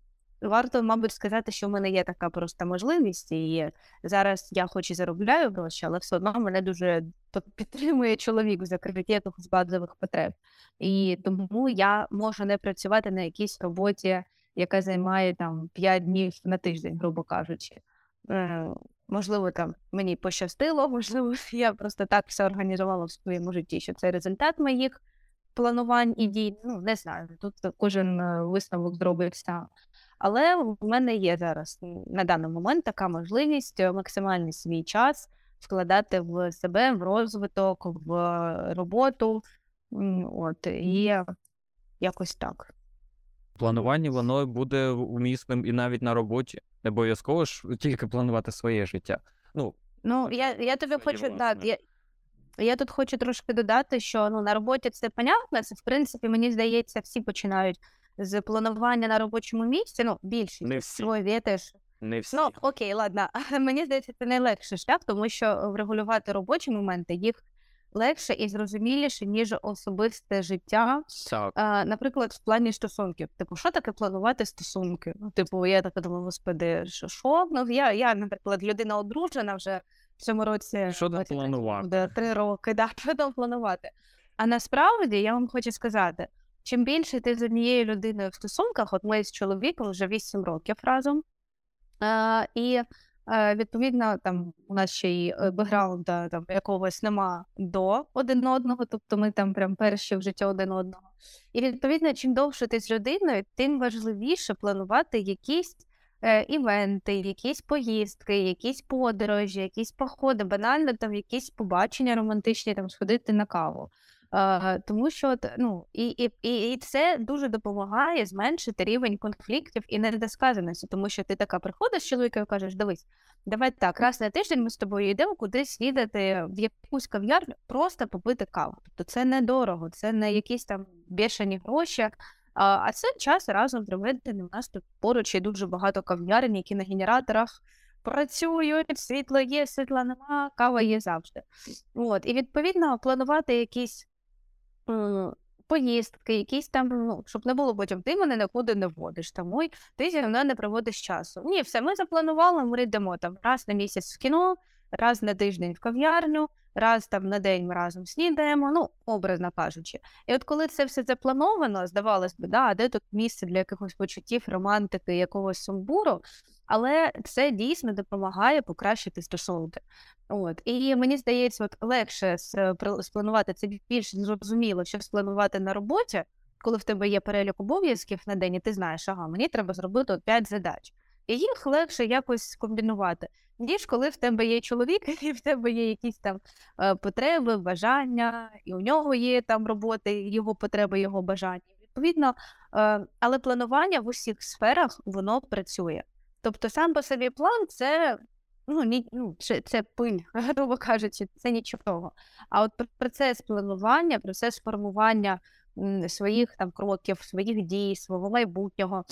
варто, мабуть, сказати, що в мене є така просто можливість, і зараз я хоч і заробляю гроші, але все одно мене дуже підтримує чоловік в закритті якихось базових потреб. І тому я можу не працювати на якійсь роботі, яка займає там 5 днів на тиждень, грубо кажучи. Е, можливо, там мені пощастило, можливо, я просто так все організувала в своєму житті, що це результат моїх планувань і дій. Ну, не знаю, тут кожен е, висновок зробить сам. Але в мене є зараз на даний момент така можливість е, максимальний свій час вкладати в себе, в розвиток, в е, роботу. От, і якось так. Планування воно буде умісним і навіть на роботі. Не обов'язково ж тільки планувати своє життя. Ну, Ну, я, я тобі хочу, да, я, я тут хочу трошки додати, що ну, на роботі це понятно, це в принципі, мені здається, всі починають з планування на робочому місці. Ну, більшість Не всі. своє теж. не всі. Ну, окей, ладно. Мені здається, це найлегший шлях, тому що врегулювати робочі моменти їх легше і зрозуміліше, ніж особисте життя. Так. А, наприклад, в плані стосунків. Типу, що таке планувати стосунки? Ну, типу, я така думаю, господи, що, що? Ну, я, я, наприклад, людина одружена вже в цьому році. Що там планувати? Три роки, да, що там планувати. А насправді я вам хочу сказати, чим більше ти з однією людиною в стосунках, от ми з чоловіком вже 8 років разом. А, і е, відповідно, там у нас ще й е, бекграунда там якогось нема до один одного, тобто ми там прям перші в житті один одного. І відповідно, чим довше ти з людиною, тим важливіше планувати якісь е, івенти, якісь поїздки, якісь подорожі, якісь походи, банально там якісь побачення романтичні, там сходити на каву. Е, тому що ну, і, і, і, це дуже допомагає зменшити рівень конфліктів і недосказаності, тому що ти така приходиш з чоловіком і кажеш, дивись, давай так, раз на тиждень ми з тобою йдемо кудись їдати в якусь кав'ярню, просто попити каву. Тобто це недорого, це не якісь там бешені гроші. А, це час разом проведений. У нас тут поруч є дуже багато кав'ярень, які на генераторах працюють, світло є, світла нема, кава є завжди. От, і відповідно планувати якісь поїздки, якісь там, ну, щоб не було потім, ти мене нікуди не водиш, там, ой, ти зі мною не проводиш часу. Ні, все, ми запланували, ми йдемо там раз на місяць в кіно, раз на тиждень в кав'ярню, раз там на день ми разом снідаємо, ну, образно кажучи. І от коли це все заплановано, здавалось би, да, де тут місце для якихось почуттів, романтики, якогось сумбуру, але це дійсно допомагає покращити стосунки. От. І мені здається, от легше с- спланувати це більш зрозуміло, що спланувати на роботі, коли в тебе є перелік обов'язків на день, і ти знаєш, ага, мені треба зробити от 5 задач. І їх легше якось скомбінувати, ніж коли в тебе є чоловік, і в тебе є якісь там е, потреби, бажання, і у нього є там роботи, його потреби, його бажання. Відповідно, е, але планування в усіх сферах воно працює. Тобто сам по собі план це ну, ні, ну це, це пиль, грубо кажучи, це нічого. А от пр- процес планування, процес формування своїх там кроків, своїх дій, свого майбутнього.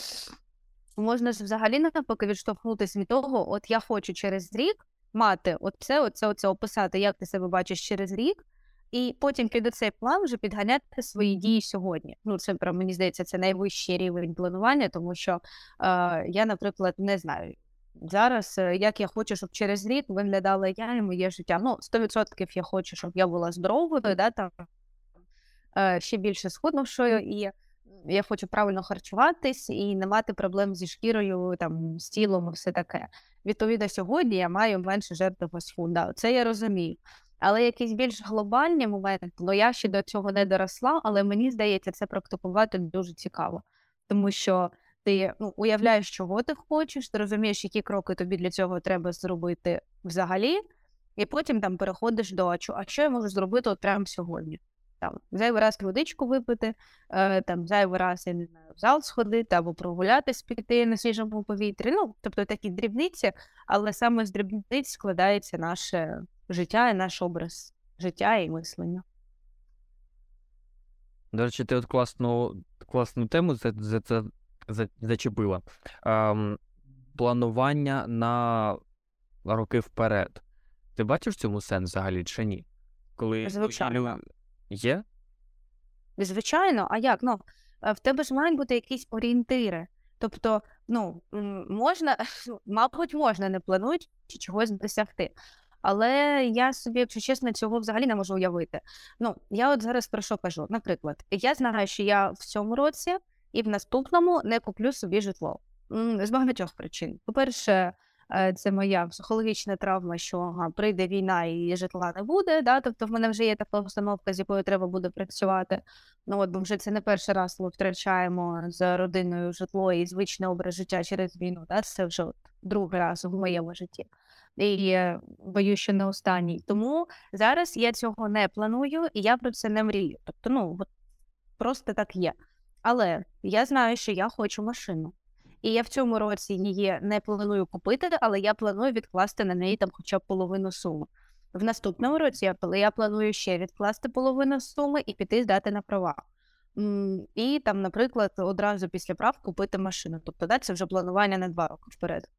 Можна ж взагалі навпаки відштовхнутися від того, от я хочу через рік мати оце, оце, оце описати, як ти себе бачиш через рік, і потім під цей план вже підганяти свої дії сьогодні. Ну, це прям, мені здається, це найвищий рівень планування, тому що е, я, наприклад, не знаю. Зараз, е, як я хочу, щоб через рік виглядала я і моє життя. Ну, 100% я хочу, щоб я була здоровою, да, там, е, ще більше схуднувшою, і я хочу правильно харчуватись і не мати проблем зі шкірою, там, з тілом і все таке. Відповідно, сьогодні я маю менше жертв фастфуда. Це я розумію. Але якісь більш глобальні моменти, ну я ще до цього не доросла, але мені здається, це практикувати дуже цікаво, тому що ти ну, уявляєш, чого ти хочеш, ти розумієш, які кроки тобі для цього треба зробити взагалі, і потім там переходиш до а що, я можу зробити от прямо сьогодні. Там зайвий раз водичку випити, е, там зайвий раз, я не знаю, в зал сходити або прогулятись, піти на свіжому повітрі. Ну, тобто такі дрібниці, але саме з дрібниць складається наше життя і наш образ життя і мислення. До речі, ти от класну, класну тему за, за, за, за, зачепила. Ем, планування на роки вперед. Ти бачиш в цьому сенс взагалі чи ні? Коли Звичайно. Є? Звичайно, а як? Ну, е, в тебе ж мають бути якісь орієнтири. Тобто, ну, можна, мабуть, можна, не плануючи чогось досягти. Але я собі, якщо чесно, цього взагалі не можу уявити. Ну, я от зараз про що кажу. Наприклад, я знаю, що я в цьому році і в наступному не куплю собі житло. З багатьох причин. По-перше, це моя психологічна травма, що прийде війна і житла не буде. Да? Тобто в мене вже є така установка, з якою треба буде працювати. Ну от, бо вже це не перший раз ми втрачаємо з родиною житло і звичний образ життя через війну. Да? Це вже от другий раз в моєму житті. І е, боюсь, що не останній. Тому зараз я цього не планую і я про це не мрію. Тобто, ну от просто так є. Але я знаю, що я хочу машину. І я в цьому році її не планую купити, але я планую відкласти на неї там хоча б половину суми. В наступному році я, планую ще відкласти половину суми і піти здати на права. І там, наприклад, одразу після прав купити машину. Тобто, да, це вже планування на два роки вперед.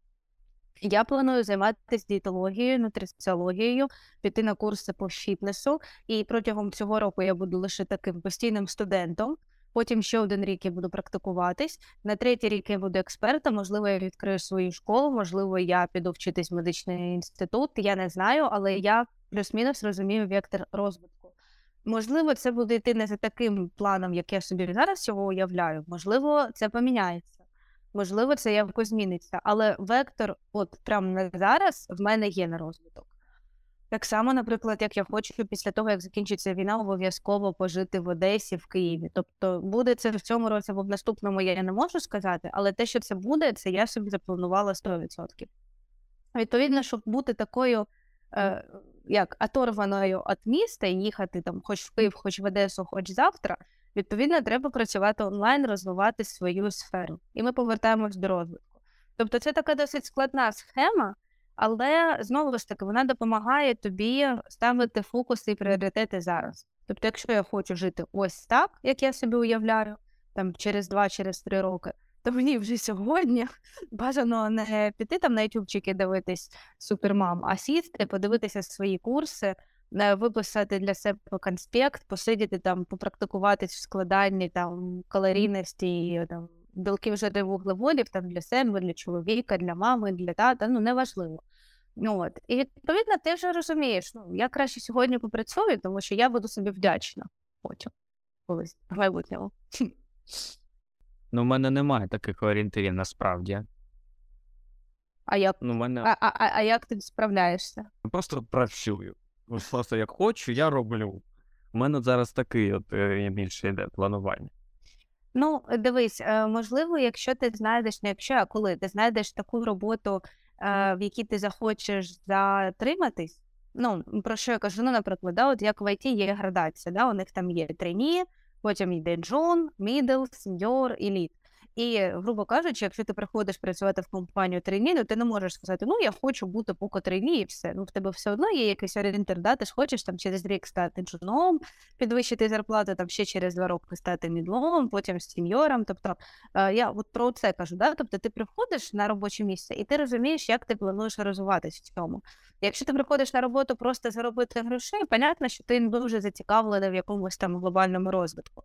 Я планую займатися дієтологією, нутриціологією, піти на курси по фітнесу, і протягом цього року я буду лише таким постійним студентом. Потім ще один рік я буду практикуватись. На третій рік я буду експертом. Можливо, я відкрию свою школу, можливо, я піду вчитись в медичний інститут. Я не знаю, але я плюс-мінус розумію вектор розвитку. Можливо, це буде йти не за таким планом, як я собі зараз цього уявляю. Можливо, це поміняється. Можливо, це якось зміниться. Але вектор, от прямо на зараз, в мене є на розвиток. Так само, наприклад, як я хочу після того, як закінчиться війна, обов'язково пожити в Одесі, в Києві. Тобто, буде це в цьому році або в наступному, я не можу сказати, але те, що це буде, це я собі запланувала 100%. Відповідно, щоб бути такою, е, як оторваною від міста і їхати там, хоч в Київ, хоч в Одесу, хоч завтра. Відповідно, треба працювати онлайн, розвивати свою сферу. І ми повертаємось до розвитку. Тобто, це така досить складна схема, але знову ж таки вона допомагає тобі ставити фокуси і пріоритети зараз. Тобто, якщо я хочу жити ось так, як я собі уявляю, там через два, через три роки, то мені вже сьогодні бажано не піти там на ютубчики дивитись супермам, а сісти, подивитися свої курси, е, виписати для себе конспект, посидіти там, попрактикуватись в складанні там калорійності і там білків жирів вуглеводів там для себе, для чоловіка, для мами, для тата, ну неважливо. Ну, от. І відповідно, ти вже розумієш, ну я краще сьогодні попрацюю, тому що я буду собі вдячна потім, колись в майбутньому. Ну, в мене немає таких орієнтирів насправді. А як, Ну, мене а, а, а, як ти справляєшся? Я просто працюю. Просто як хочу, я роблю. У мене зараз такий от е, більше йде планування. Ну, дивись, е, можливо, якщо ти знайдеш, не якщо, а коли ти знайдеш таку роботу, е, в якій ти захочеш затриматись. Ну, про що я кажу? Ну, наприклад, да, от як в IT є градація, да, у них там є трені, потім йде джун, мідл, сеньор і лід. І, грубо кажучи, якщо ти приходиш працювати в компанію трейні, ну ти не можеш сказати, ну я хочу бути поки трейні і все. Ну в тебе все одно є якийсь орієнтир, да? ти ж хочеш там через рік стати джуном, підвищити зарплату, там ще через два роки стати мідлом, потім сеньором. Тобто я от про це кажу, да? тобто ти приходиш на робоче місце і ти розумієш, як ти плануєш розвиватись в цьому. Якщо ти приходиш на роботу просто заробити грошей, понятно, що ти дуже зацікавлений в якомусь там глобальному розвитку.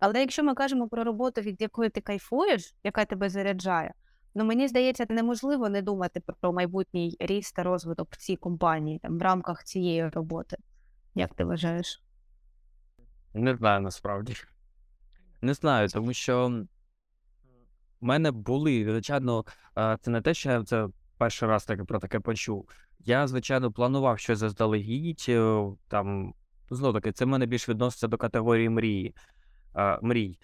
Але якщо ми кажемо про роботу, від якої ти кайфуєш, яка тебе заряджає, ну мені здається, неможливо не думати про майбутній ріст та розвиток в цій компанії, там в рамках цієї роботи. Як ти вважаєш? Не знаю насправді. Не знаю, тому що в мене були, звичайно, це не те, що я це перший раз таке про таке почув. Я, звичайно, планував щось заздалегідь. е, Там, знову таки, це в мене більш відноситься до категорії мрії. Е, мрій.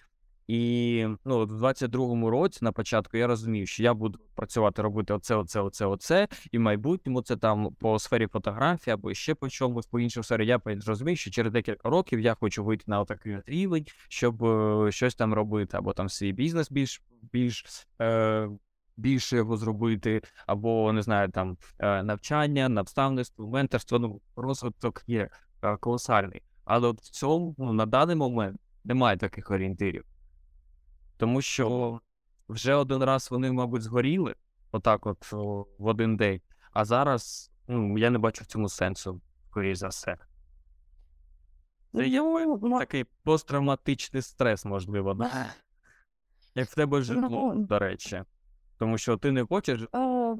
І ну, в 22-му році на початку я розумів, що я буду працювати, робити оце, оце, оце, оце, і в майбутньому це там по сфері фотографії або ще по чомусь, по іншій сфері. Я зрозумів, що через декілька років я хочу вийти на отакий рівень, щоб е, щось там робити, або там свій бізнес більш більш е, більше його зробити, або не знаю, там е, навчання, наставництво, менторство. Ну, розвиток є е, колосальний. Але от в цьому ну, на даний момент немає таких орієнтирів. Тому що вже один раз вони, мабуть, згоріли, отак, от в один день. А зараз ну, я не бачу в цьому сенсу, скоріш за все. Це є такий посттравматичний стрес, можливо, да? як в тебе житло, Ну, до речі. Тому що ти не хочеш,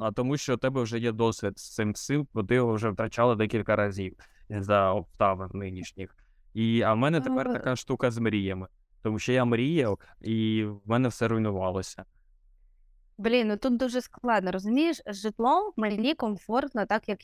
а тому, що у тебе вже є досвід з цим всім, бо ти його вже втрачала декілька разів за обставин нинішніх. І, а в мене тепер така штука з мріями. Тому що я мріяв, і в мене все руйнувалося. Блін, ну тут дуже складно, розумієш, з житлом мені комфортно, так як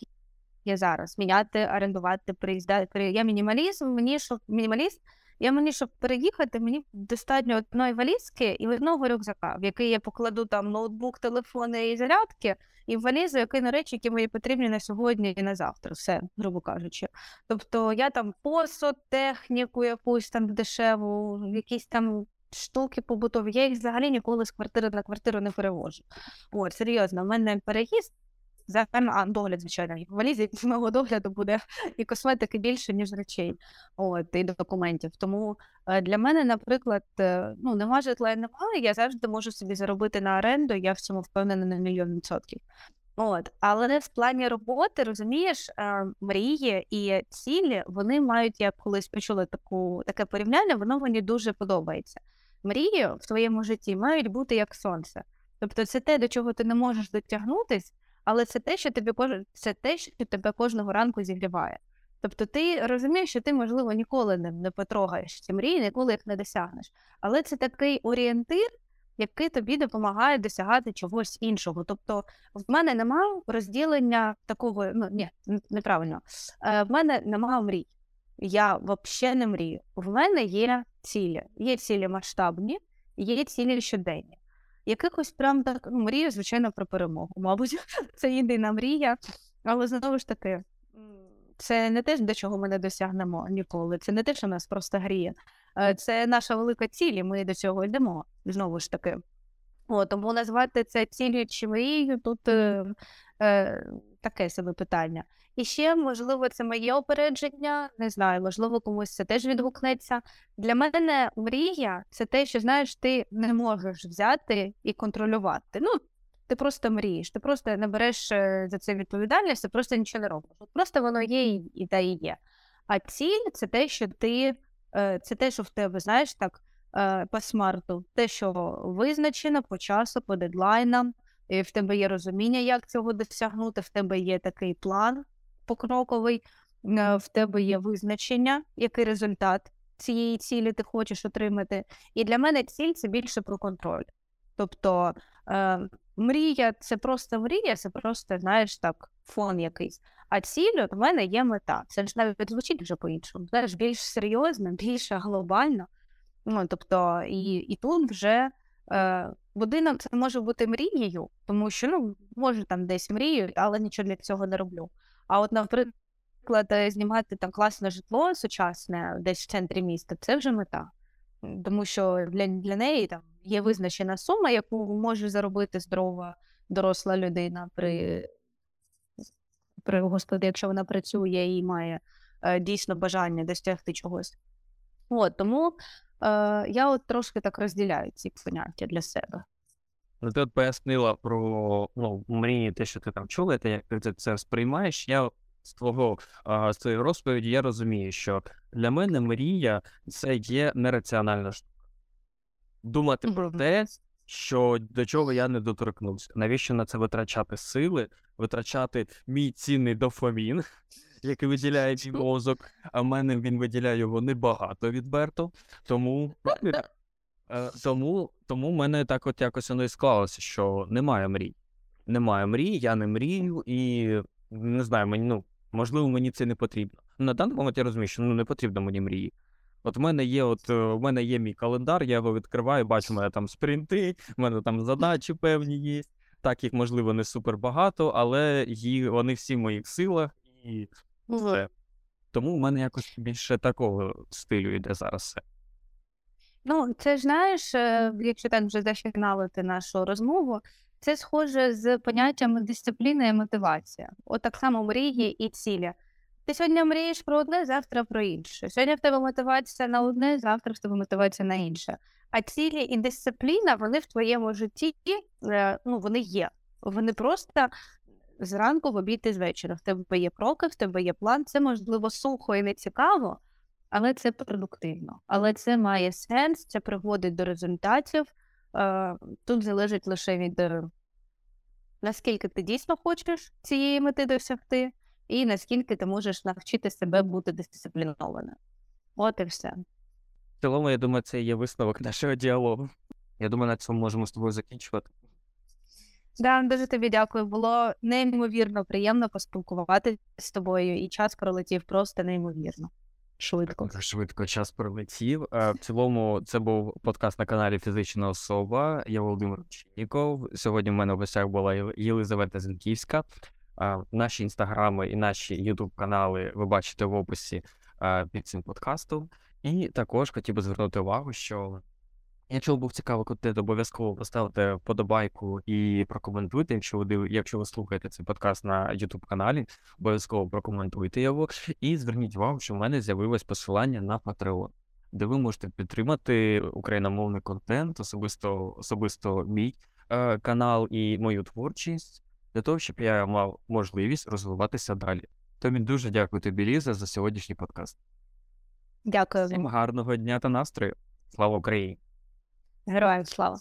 є зараз. Міняти, орендувати, приїздати. Я мінімалізм, мені що мінімаліст, я мені, щоб переїхати, мені достатньо одної валізки і одного рюкзака, в який я покладу там ноутбук, телефони і зарядки, і валізу, який на речі, які мені потрібні на сьогодні і на завтра, все, грубо кажучи. Тобто я там посуд, техніку якусь там дешеву, якісь там штуки побутові. Я їх взагалі ніколи з квартири на квартиру не перевожу. От, серйозно, в мене переїзд. За а, догляд, звичайно, в валізі мого догляду буде і косметики більше, ніж речей, от, і документів. Тому е, для мене, наприклад, е, ну, нема житла і немає, я завжди можу собі заробити на оренду, я в цьому впевнена на мільйон відсотків. От, але в плані роботи, розумієш, е, мрії і цілі, вони мають, я колись почула таку, таке порівняння, воно мені дуже подобається. Мрії в твоєму житті мають бути як сонце. Тобто це те, до чого ти не можеш дотягнутись, але це те, що тобі це те, що тебе кожного ранку зігріває. Тобто ти розумієш, що ти, можливо, ніколи не, не потрогаєш ці мрії, ніколи їх не досягнеш. Але це такий орієнтир, який тобі допомагає досягати чогось іншого. Тобто, в мене немає розділення такого, ну ні, неправильно. Е, в мене немає мрій. Я взагалі не мрію. В мене є цілі. Є цілі масштабні, є цілі щоденні. Якихось прям так ну, мрію, звичайно, про перемогу. Мабуть, це єдина мрія. Але знову ж таки, це не те, до чого ми не досягнемо ніколи. Це не те, що нас просто гріє. Е, Це наша велика ціль, і ми до цього йдемо. Знову ж таки. О, тому назвати це ціллю чи мрією тут е, е, таке собі питання. І ще, можливо, це моє опередження, не знаю, можливо, комусь це теж відгукнеться. Для мене мрія це те, що знаєш, ти не можеш взяти і контролювати. Ну, ти просто мрієш, ти просто не береш е, за це відповідальність, ти просто нічого не робиш. Просто воно є і, та і є. А ціль це те, що ти, е, це те, що в тебе, знаєш, так, е, по смарту, те, що визначено по часу, по дедлайнам, в тебе є розуміння, як цього досягнути, в тебе є такий план покроковий, е, в тебе є визначення, який результат цієї цілі ти хочеш отримати. І для мене ціль це більше про контроль. Тобто е, мрія це просто мрія, це просто, знаєш, так, фон якийсь. А ціль от в мене є мета. Це ж навіть звучить вже по-іншому. Знаєш, більш серйозно, більш глобально. Ну, тобто, і, і тут вже е, будинок це може бути мрією, тому що ну, може там десь мрію, але нічого для цього не роблю. А от, наприклад, е, знімати там класне житло сучасне десь в центрі міста, це вже мета. Тому що для, для неї там є визначена сума, яку може заробити здорова доросла людина при, при господи, якщо вона працює і має е, дійсно бажання досягти чогось. От, тому е, я от трошки так розділяю ці поняття для себе. Ну, ти от пояснила про ну, мрії, те, що ти там чула, те, як ти це, сприймаєш. Я з твого а, з твоєї розповіді я розумію, що для мене мрія це є нераціональна штука. Думати про те, що до чого я не доторкнувся. Навіщо на це витрачати сили, витрачати мій цінний дофамін, який виділяє мій мозок, а в мене він виділяє його небагато відверто. Тому Е, тому, тому в мене так от якось воно і склалося, що немає мрій. Немає мрій, я не мрію, і не знаю, мені, ну, можливо, мені це не потрібно. На даний момент я розумію, що ну, не потрібно мені мрії. От в мене є, от е, в мене є мій календар, я його відкриваю, бачу, в мене там спринти, в мене там задачі певні є. Так, їх, можливо, не супер багато, але ї- вони всі в моїх силах і все. Тому в мене якось більше такого стилю йде зараз все. Ну, це ж знаєш, е, якщо так вже зафіналити нашу розмову, це схоже з поняттями дисципліна і мотивація. От так само мрії і цілі. Ти сьогодні мрієш про одне, завтра про інше. Сьогодні в тебе мотивація на одне, завтра в тебе мотивація на інше. А цілі і дисципліна, вони в твоєму житті, е, ну, вони є. Вони просто зранку, в обід і з вечора. В тебе є кроки, в тебе є план. Це можливо сухо і не цікаво, але це продуктивно. Але це має сенс, це приводить до результатів. Е, Тут залежить лише від е, наскільки ти дійсно хочеш цієї мети досягти, і наскільки ти можеш навчити себе бути дисциплінованим. От і все. В цілому, я думаю, це є висновок нашого діалогу. Я думаю, на цьому можемо з тобою закінчувати. Да, дуже тобі дякую. Було неймовірно приємно поспілкуватися з тобою, і час пролетів просто неймовірно. Швидко. Швидко час пролетів. Е, В цілому, це був подкаст на каналі Фізична особа. Я Володимир Чинніков. Сьогодні в мене в гостях була Єлизавета Зінківська. Е, Наші інстаграми і наші ютуб канали ви бачите в описі е, під цим подкастом. І також хотів би звернути увагу, що якщо був цікавий контент, обов'язково поставте вподобайку і прокоментуйте. Якщо ви якщо ви слухаєте цей подкаст на ютуб каналі, обов'язково прокоментуйте його. І зверніть увагу, що в мене з'явилось посилання на Patreon, де ви можете підтримати україномовний контент, особисто, особисто мій е, канал і мою творчість, для того, щоб я мав можливість розвиватися далі. Тобі дуже дякую тобі, Ліза, за сьогоднішній подкаст. Дякую Всім гарного дня та настрою. Слава Україні! Героям слава.